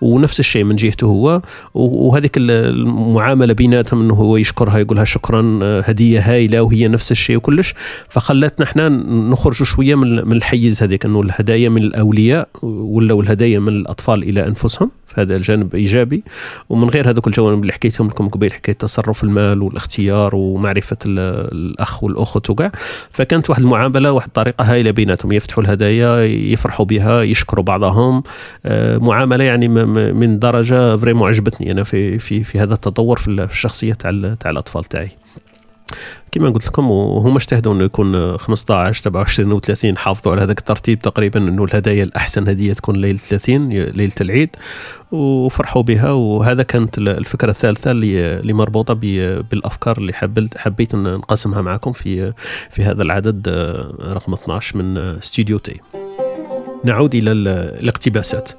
ونفس الشيء من جهته هو. وهذيك المعاملة بيناتهم إنه هو يشكرها يقولها شكرا هدية هاي العائله وهي نفس الشيء وكلش فخلتنا إحنا نخرجوا شوية من الحيز هذيك إنه الهدايا من الأولياء ولا الهدايا من الأطفال إلى أنفسهم. فهذا الجانب إيجابي. ومن غير هذوك الجوانب اللي حكيتهم لكم قبيل حكاية تصرف المال والاختيار ومعرفة الأخ والأخت وكاع. فكانت واحد المعاملة واحد الطريقة هائله بيناتهم يفتحوا الهدايا يفرحوا بها يشكروا بعضهم. آه، معاملة يعني من درجة vraiment عجبتني أنا في في في هذا التطور في الشخصية تاع تاع الأطفال تاعي. كما قلت لكم وهما اجتهدوا إنه يكون 15 27 و30 حافظوا على هذاك الترتيب تقريبا إنه الهدايا الأحسن هدية تكون ليلة 30 ليلة العيد وفرحوا بها. وهذا كانت الفكرة الثالثة اللي مربوطة بالأفكار اللي حبيت حبيت نقسمها معكم في في هذا العدد آه، رقم 12 من استوديو تي. نعود إلى الاقتباسات.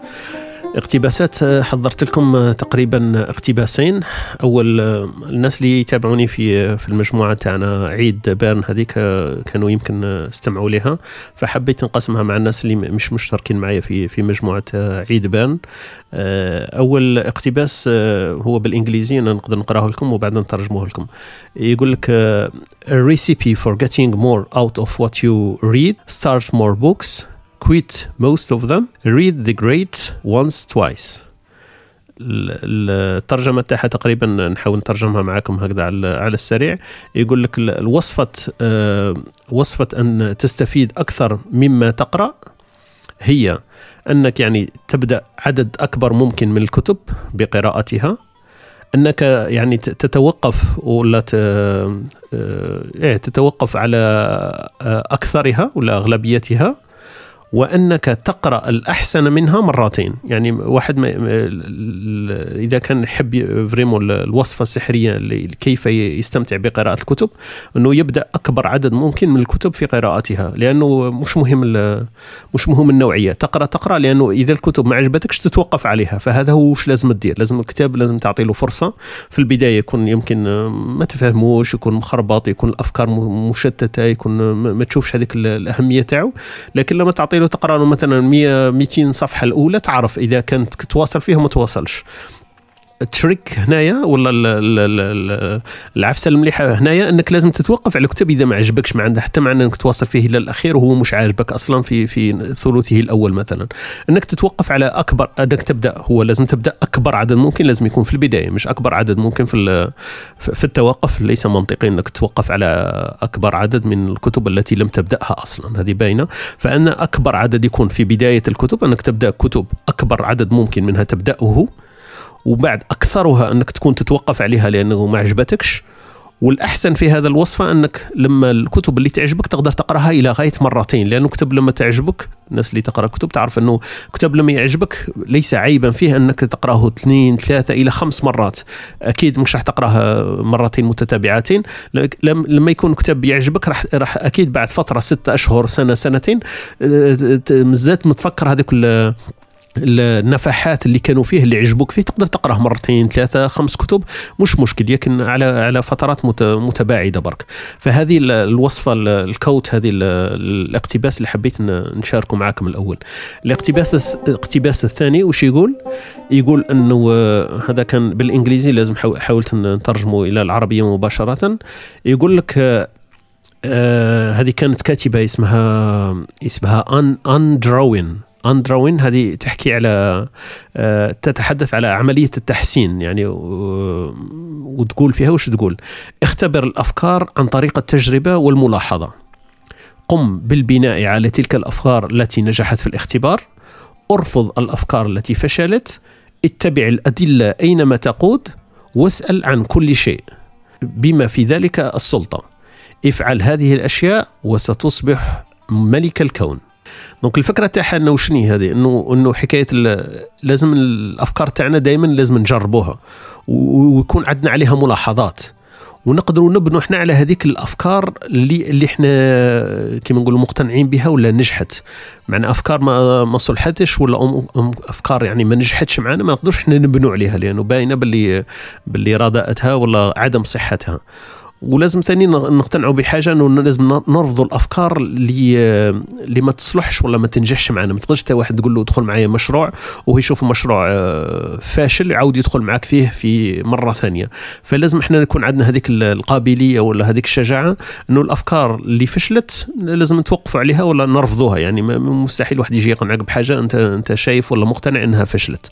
اقتباسات آه، حضرت لكم آه، تقريبا اقتباسين. أول آه، الناس اللي يتابعوني في في المجموعة تاعنا عيد بيرن هذيك كانوا يمكن استمعوا لها فحبيت نقسمها مع الناس اللي مش مشتركين معي في في مجموعة عيد بيرن. أول اقتباس هو بالإنجليزي أنا نقدر نقرأه لكم وبعدين نترجمه لكم. يقول لك a recipe for getting more out of what you read start more books. Quit most of them read the great ones twice. الترجمة تاعها تقريبا نحاول نترجمها معكم هكذا على السريع. يقول لك الوصفة آه، وصفة أن تستفيد أكثر مما تقرأ هي أنك يعني تبدأ عدد أكبر ممكن من الكتب بقراءتها أنك يعني تتوقف ولا آه، إيه، تتوقف على آه، أكثرها ولا أغلبيتها. وأنك تقرأ الأحسن منها مرتين. يعني واحد ما إذا كان يحب فريمو الوصفة السحرية كيف يستمتع بقراءة الكتب إنه يبدأ أكبر عدد ممكن من الكتب في قراءتها لأنه مش مهم مش مهم النوعية. تقرأ تقرأ لأنه إذا الكتب ما عجبتكش تتوقف عليها؟ فهذا هو وش لازم تدير. لازم الكتاب لازم تعطي له فرصة. في البداية يكون يمكن ما تفهموش يكون مخربط يكون الأفكار مشتتة يكون ما تشوفش هذيك الأهمية تاعو. لكن لما تعطي تقرأ له مثلا 100 200 صفحة الأولى تعرف إذا كانت تواصل فيها ما تواصلش. التريك هنايا ولا العفسة المليحة هنايا؟ إنك لازم تتوقف على الكتاب إذا ما عجبكش ما عنده حتى معنى إنك تواصل فيه إلى الأخير وهو مش عاجبك أصلا في في ثلثه الأول مثلا. إنك تتوقف على أكبر انك تبدأ هو لازم تبدأ أكبر عدد ممكن لازم يكون في البداية مش أكبر عدد ممكن في في التوقف ليس منطقي إنك تتوقف على أكبر عدد من الكتب التي لم تبدأها أصلا هذه باينة. فأن أكبر عدد يكون في بداية الكتب إنك تبدأ كتب أكبر عدد ممكن منها تبدأه وبعد أكثرها أنك تكون تتوقف عليها لأنه ما عجبتكش. والأحسن في هذا الوصفة أنك لما الكتب اللي تعجبك تقدر تقرأها إلى غاية مرتين لأنه كتب لما تعجبك الناس اللي تقرأ كتب تعرف أنه كتاب لما يعجبك ليس عيبا فيه أنك تقرأه اثنين ثلاثة إلى خمس مرات. أكيد مش راح تقراه مرتين متتابعتين. لما يكون كتاب يعجبك راح راح أكيد بعد فترة ستة أشهر سنة سنتين مزات متفكر هذيك النفحات اللي كانوا فيه اللي عجبوك فيه تقدر تقراه مرتين ثلاثة خمس كتب. مش مشكل لكن على على فترات متباعدة برك. فهذه الوصفة الكوت هذه الاقتباس اللي حبيت نشاركه معكم الأول. الاقتباس الاقتباس الثاني وش يقول؟ يقول إنه هذا كان بالإنجليزي لازم حاولت نترجمه إلى العربية مباشرة. يقول لك آه هذه كانت كاتبة اسمها اسمها ان أن دروين أندروين هذه تحكي على آه، تتحدث على عملية التحسين يعني وتقول فيها وش تقول؟ اختبر الأفكار عن طريق التجربة والملاحظة. قم بالبناء على تلك الأفكار التي نجحت في الاختبار. ارفض الأفكار التي فشلت. اتبع الأدلة أينما تقود. واسأل عن كل شيء بما في ذلك السلطة. افعل هذه الأشياء وستصبح ملك الكون. دونك الفكرة تاعها إنه شنو هذه؟ انه إنه حكاية لازم الأفكار تاعنا دائما لازم نجربوها ويكون عندنا عليها ملاحظات. ونقدروا نبنوا إحنا على هذيك الأفكار اللي اللي إحنا كيما نقولوا مقتنعين بها ولا نجحت. معنا أفكار ما ما صلحتش ولا أفكار يعني ما نجحتش معنا ما نقدروش إحنا نبنوا عليها لأنه باينة باللي باللي رداءتها ولا عدم صحتها. ولازم ثاني نقتنعوا بحاجة إنه لازم نرفضوا الأفكار اللي اللي ما تصلحش ولا ما تنجحش معنا. ما تقدرش واحد تقول له ادخل معايا مشروع وهو يشوف مشروع آه، فاشل يعاود يدخل معك فيه في مرة ثانية. فلازم إحنا نكون عندنا هذيك القابلية ولا هذيك الشجاعة إنه الأفكار اللي فشلت لازم نتوقفوا عليها ولا نرفضوها. يعني مستحيل واحد يجي يقنعك بحاجة انت أنت شايف ولا مقتنع إنها فشلت.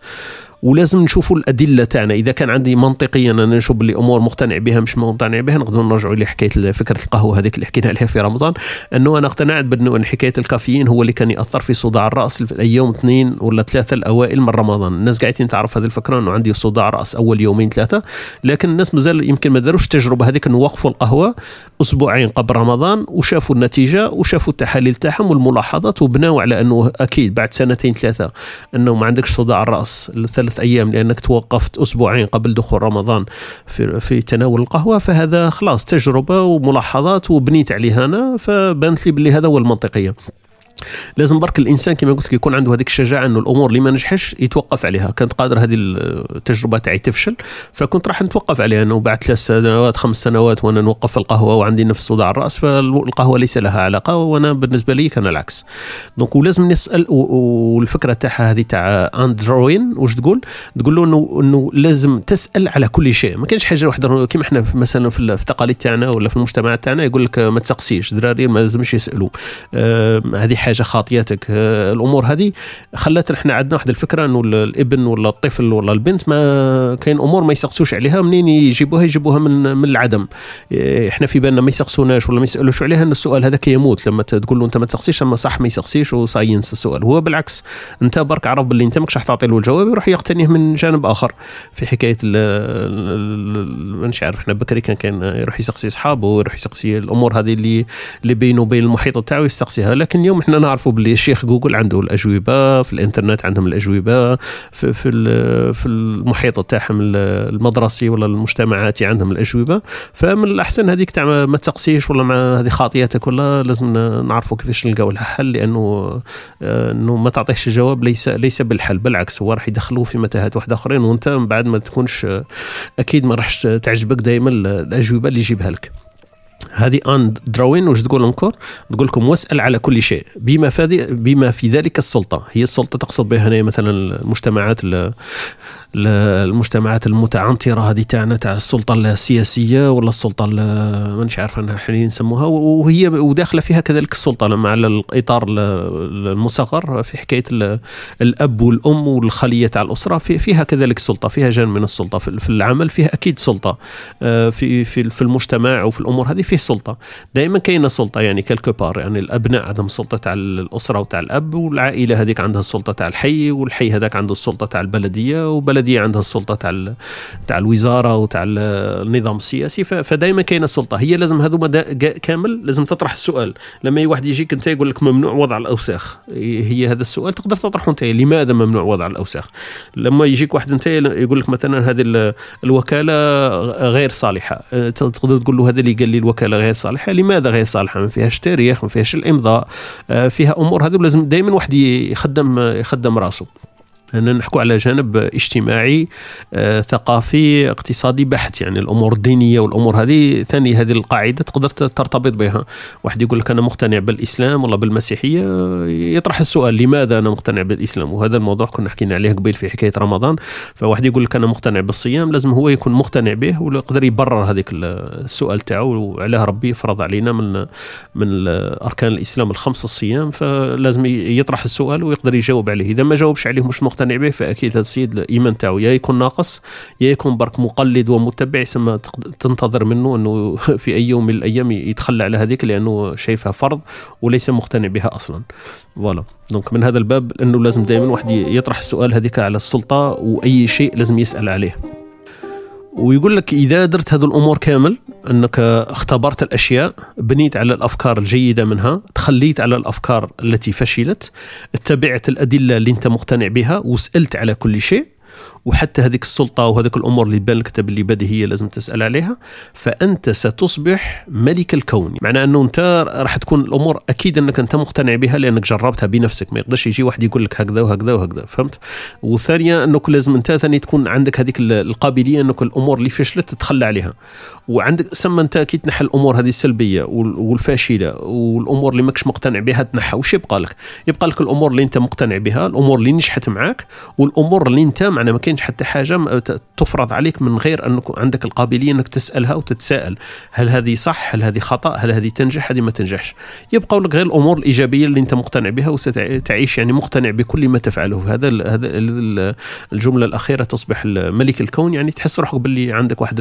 ولازم نشوفوا الأدلة تاعنا. إذا كان عندي منطقيا أنا نشوف اللي أمور مقتنع بها مش مقتنع بها نقدر نرجعوا لحكاية فكرة القهوة هذيك اللي حكينا عليها في رمضان. أنه أنا اقتنعت بأنه حكاية الكافيين هو اللي كان يأثر في صداع الرأس في الأيام اثنين ولا ثلاثة الأوائل من رمضان. الناس قاعدين تعرف هذه الفكرة أنه عندي صداع رأس أول يومين ثلاثة. لكن الناس مازال يمكن ما داروش التجربة هذيك أنه وقفوا القهوة أسبوعين قبل رمضان وشافوا النتيجة وشافوا التحاليل تاعهم والملاحظات وبناوا على أنه أكيد بعد سنتين ثلاثة أنه ما عندكش صداع الرأس. ثلاث أيام لأنك توقفت أسبوعين قبل دخول رمضان في في تناول القهوة فهذا خلاص تجربة وملاحظات وبنيت عليها أنا فبانت لي باللي هذا هو المنطقية. لازم برك الإنسان كما قلت لك يكون عنده هذيك الشجاعة إنه الأمور اللي ما نجحش يتوقف عليها. كانت قادر هذه التجربة تاعي تفشل فكنت راح نتوقف عليها انه بعد ثلاث سنوات خمس سنوات وأنا نوقف القهوة وعندي نفس صداع الرأس فالقهوة ليس لها علاقة وأنا بالنسبة لي كان العكس. donc ولازم نسأل والفكرة تاعها هذه تاع آن درويان واش تقول؟ تقول له انه إنه لازم تسأل على كل شيء. ما كاينش حاجة واحدة كيما إحنا مثلا في التقاليد تاعنا ولا في المجتمع تاعنا يقول لك ما تسقسيش دراري ما لازمش يسألوا. آه هذه حاجة خاطياتك الأمور هذه خلت إحنا عندنا واحد الفكرة إنه الإبن ولا الطفل ولا البنت ما كاين أمور ما يسقسوش عليها منين يجيبوها؟ يجيبوها من من العدم. إحنا في بالنا ما يسقسوناش ولا ما يسألوش عليها إن السؤال هذاك يموت لما تقول له أنت ما تسقسيش أما صح ما يسقسيش وصاي ينسى السؤال. هو بالعكس أنت برك عرف باللي أنت ماكش تعطي له الجواب يروح يقتنيه من جانب آخر. في حكاية مانيش عارف إحنا بكري كان كان يروح يسقسي أصحابه ويروح يسقسي الأمور هذه اللي اللي بينه وبين المحيط تاعو يستقصيها لكن اليوم إحنا نعرفوا باللي الشيخ جوجل عنده الأجوبة في الإنترنت عندهم الأجوبة في في, في المحيط تاعهم المدرسي ولا المجتمعاتي عندهم الأجوبة. فمن الأحسن هذيك تاع ما تسقسيش ولا مع هذه خاطياتك ولا لازم نعرفوا كيفاش نلقاو لها حل لأنه آه، إنه ما تعطيش الجواب ليس ليس بالحل بالعكس هو راح يدخلوه في متاهات واحدة آخرين وأنت من بعد ما تكونش أكيد ما راحش تعجبك دائما الأجوبة اللي يجيبها لك. هذه آن درويان واش تقول encore تقول لكم واسأل على كل شيء. بما في بما في ذلك السلطة. هي السلطة تقصد بها هنا مثلا المجتمعات المجتمعات المتعنطرة هذه تاعنا تاع السلطة السياسية ولا السلطة مانيش عارف أنا حاليا نسموها وهي وداخلة فيها كذلك السلطة مع الإطار المصغر في حكاية الأب والأم والخلية تاع الأسرة فيها كذلك سلطة فيها جانب من السلطة في العمل فيها أكيد سلطة آه، في في في المجتمع وفي الأمور هذه فيه سلطة. دائما كاينة سلطة يعني كالكو بار يعني الأبناء عندهم السلطه تاع الأسرة وتاع الأب والعائلة هذيك عندها السلطه تاع الحي والحي هذاك عنده السلطه تاع البلدية وبلد البلديه عندها السلطة تاع تاع الوزارة وتاع النظام السياسي. فدائما كاينة سلطه هي لازم هذوما كامل لازم تطرح السؤال. لما واحد يجيك أنت يقول لك ممنوع وضع الأوساخ. هي هذا السؤال تقدر تطرحه أنت. لماذا ممنوع وضع الأوساخ؟ لما يجيك واحد أنت يقول لك مثلا هذه الوكالة غير صالحة. تقدر تقول له هذا اللي قال لي الوكالة غير صالحة. لماذا غير صالحة؟ ما فيهاش تاريخ ما فيهاش الإمضاء. فيها أمور. هذه لازم دائما واحد يخدم يخدم راسه. أننا نحكوا على جانب اجتماعي آه، ثقافي اقتصادي بحت. يعني الأمور الدينية والأمور هذه ثاني هذه القاعدة تقدر ترتبط بها. واحد يقول لك أنا مقتنع بالإسلام ولا بالمسيحية يطرح السؤال لماذا أنا مقتنع بالإسلام؟ وهذا الموضوع كنا حكينا عليه قبل في حكاية رمضان. فواحد يقول لك أنا مقتنع بالصيام لازم هو يكون مقتنع به ويقدر يبرر هذيك السؤال تاعو. وعلاه ربي فرض علينا من من اركان الإسلام الخمس الصيام فلازم يطرح السؤال ويقدر يجاوب عليه. إذا ما جاوبش عليه مش مقتنع. مقتنع به فأكيد هذا السيد الإيمان تاعو يا يكون ناقص يا يكون برك مقلد ومتبع يسمى تنتظر منه إنه في أي يوم من الأيام يتخلى على هذيك لأنه شايفها فرض وليس مقتنع بها أصلا. voilà. donc من هذا الباب إنه لازم دائما واحد يطرح السؤال هذيك على السلطة وأي شيء لازم يسأل عليه. ويقول لك إذا درت هذه الأمور كامل أنك اختبرت الأشياء بنيت على الأفكار الجيدة منها تخليت على الأفكار التي فشلت اتبعت الأدلة اللي أنت مقتنع بها وسألت على كل شيء وحتى هذيك السلطة وهذاك الأمور اللي بان لك باللي بديهيه لازم تسأل عليها فأنت ستصبح ملك الكون. معناه أنه أنت راح تكون الأمور أكيد أنك أنت مقتنع بها لأنك جربتها بنفسك. ما يقدرش يجي واحد يقول لك هكذا وهكذا وهكذا فهمت؟ وثانيا أنك لازم أنت ثاني تكون عندك هذيك القابلية أنك الأمور اللي فشلت تتخلى عليها. وعندك سما أنت كي تنحى الأمور هذه السلبية والفاشلة والأمور اللي ماكش مقتنع بها تنحى. وش يبقى لك؟ يبقى لك الأمور اللي أنت مقتنع بها الأمور اللي نجحت معك والأمور اللي أنت معناها ما كاينش حتى حاجة تفرض عليك من غير أنك عندك القابلية أنك تسألها وتتساءل هل هذه صح؟ هل هذه خطأ؟ هل هذه تنجح؟ هذه ما تنجحش؟ يبقى لك غير الأمور الإيجابية اللي أنت مقتنع بها وستعيش يعني مقتنع بكل ما تفعله هذا هذا الجملة الأخيرة تصبح ملك الكون يعني تحس روحك باللي عندك واحد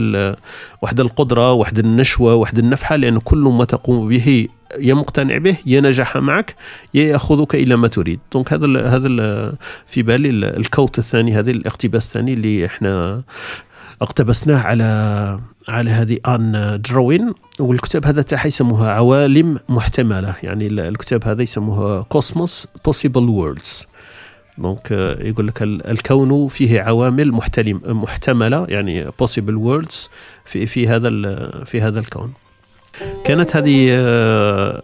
واحد القدرة واحد النشوة واحد النفحة لأن كل ما تقوم به يا مقتنع به يا نجح معك يا يأخذك إلى ما تريد. دونك هذا ال هذا ال في بالي ال quote الثاني هذا الاقتباس الثاني اللي إحنا اقتبسناه على على هذه آن درويان والكتاب هذا تاعها يسموها عوالم محتملة. يعني الكتاب هذا يسموها Cosmos Possible Worlds donc يقول لك الكون فيه عوالم محتملة يعني possible worlds في في هذا في هذا الكون. كانت هذه آه،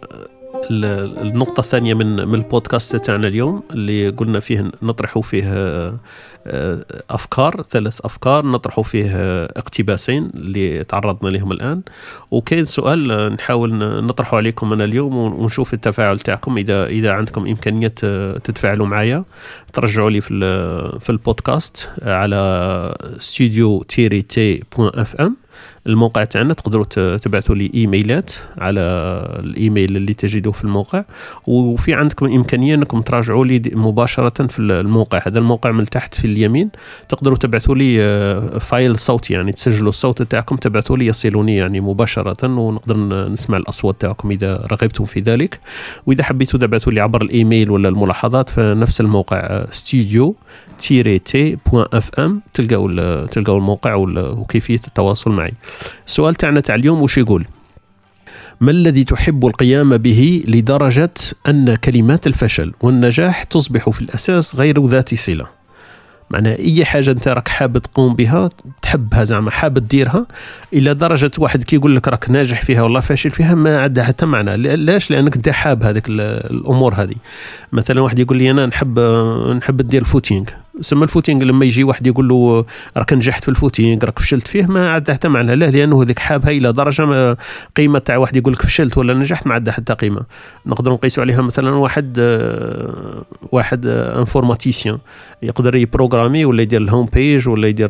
النقطة الثانية من من البودكاست تاعنا اليوم اللي قلنا فيه نطرح فيه آه، أفكار ثلاث أفكار نطرح فيه اقتباسين اللي تعرضنا لهم الآن. وكاين سؤال نحاول نطرحه عليكم أنا اليوم ونشوف التفاعل تاعكم. إذا إذا عندكم إمكانية تتفاعلوا معايا ترجعوا لي في في البودكاست على studio tiret T point FM الموقع تاعنا تقدروا تبعثوا لي إيميلات على الإيميل اللي تجدوه في الموقع. وفي عندكم إمكانية إنكم تراجعوا لي مباشرة في الموقع. هذا الموقع من تحت في اليمين. تقدروا تبعثوا لي آه، file صوتي يعني تسجلوا الصوت تاعكم تبعثوا لي يصلني يعني مباشرة ونقدر نسمع الأصوات تاعكم إذا رغبتم في ذلك. وإذا حبيتوا تبعثوا لي عبر الإيميل ولا الملاحظات فنفس الموقع studio tiret T point FM تلقاو تلقاو الموقع وكيفية التواصل معي. السؤال تاعنا تاع اليوم وش يقول؟ ما الذي تحب القيام به لدرجة أن كلمات الفشل والنجاح تصبح في الأساس غير ذات صلة؟ معناها أي حاجة أنت راك حاب تقوم بها تحبها زعما حاب تديرها إلى درجة واحد كي يقول لك راك ناجح فيها ولا فاشل فيها ما عندها حتى معنى. لاش؟ لأنك أنت حاب هذيك الأمور هذه. مثلا واحد يقول لي أنا نحب نحب ندير footing سما ال footing لما يجي واحد يقول له راك نجحت في ال footing راك فشلت فيه. ما عندها حتى معنى لا لأنه هذيك حابها إلى درجة ما قيمة تاع واحد يقول لك فشلت ولا نجحت ما عندها حتى قيمة. نقدر نقيسوا عليها مثلا واحد آه، واحد informaticien. يقدر يبروغرامي ولا يدير ال home page ولا يدير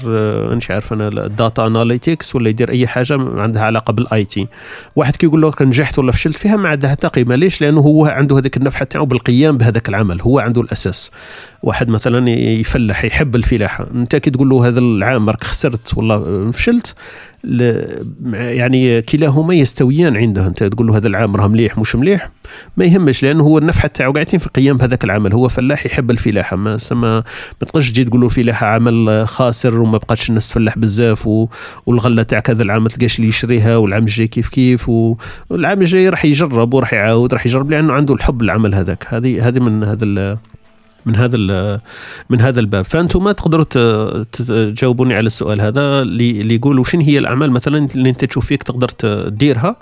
مش آه، عارف أنا ال data analytics ولا يدير أي حاجة عندها علاقة بال IT. واحد كيقول له نجحت ولا فشلت فيها ما عندها حتى قيمة. ليش؟ لأنه هو عنده هذيك النفحة تاعو بالقيام بهذاك العمل. هو عنده الأساس. واحد مثلا يفلح يحب الفلاحة. أنت كي تقول له هذا العام راك خسرت والله فشلت يعني كلاهما يستويان عنده. أنت تقول له هذا العام راه مليح مش مليح؟ ما يهمش لأنه هو النفحة تاعو قاعدين في قيام بهذاك العمل هو فلاح يحب الفلاحة. ما سما ما تقدرش تجي تقول له الفلاحه عمل خاسر وما بقاتش الناس تفلح بزاف. والغلة تاعك هذا العام ما تلقاش اللي يشريها والعام الجاي كيف كيف والعام الجاي راح يجرب وراح يعاود راح يجرب لأنه عنده الحب العمل هذاك. هذه هذه من هذا من هذا من هذا الباب. فأنتم تقدروا تجاوبوني على السؤال هذا اللي يقول وشن هي الأعمال مثلا اللي أنت تشوف فيك تقدر تديرها؟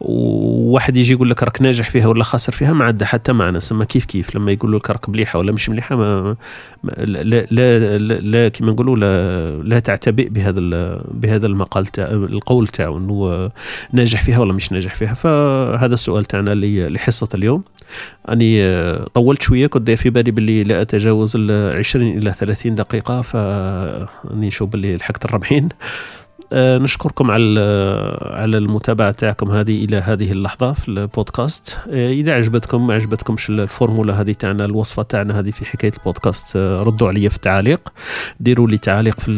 وواحد يجي يقول لك راك ناجح فيها ولا خاسر فيها؟ ما عندها حتى معنى. سما كيف كيف؟ لما يقول لك راك مليحة ولا مش مليحة ما, ما لا لا, لا, لا كما نقولوا لا, لا تعتبئ بهذا بهذا المقال تاع القول تاعو إنه ناجح فيها ولا مش ناجح فيها. فهذا السؤال تاعنا لحصة اليوم. أني طولت شوية كنت في بالي باللي لا أتجاوز ال 20 إلى 30 دقيقة فأني نشوف باللي لحقت الربعين. آه، نشكركم على على المتابعة تاعكم هذه إلى هذه اللحظة في البودكاست. آه، إذا عجبتكم ما عجبتكمش الفورمولا هذه تاعنا الوصفة تاعنا هذه في حكاية البودكاست آه، ردوا عليا في التعاليق ديروا لي تعليق في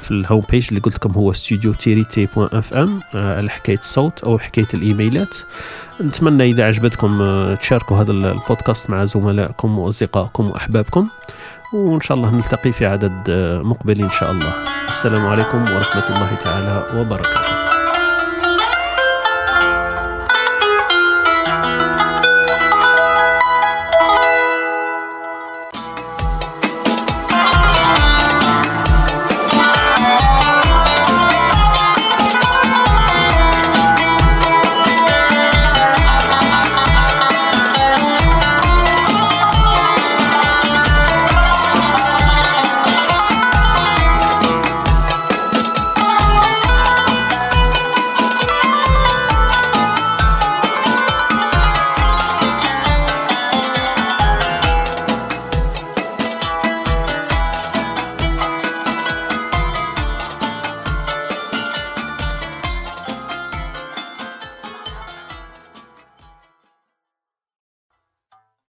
في ال home page اللي قلت لكم هو studio tiret T point FM على حكاية الصوت أو حكاية الإيميلات. نتمنى إذا عجبتكم تشاركوا هذا البودكاست مع زملائكم وأصدقائكم وأحبابكم. وإن شاء الله نلتقي في عدد مقبل إن شاء الله. السلام عليكم ورحمة الله تعالى وبركاته.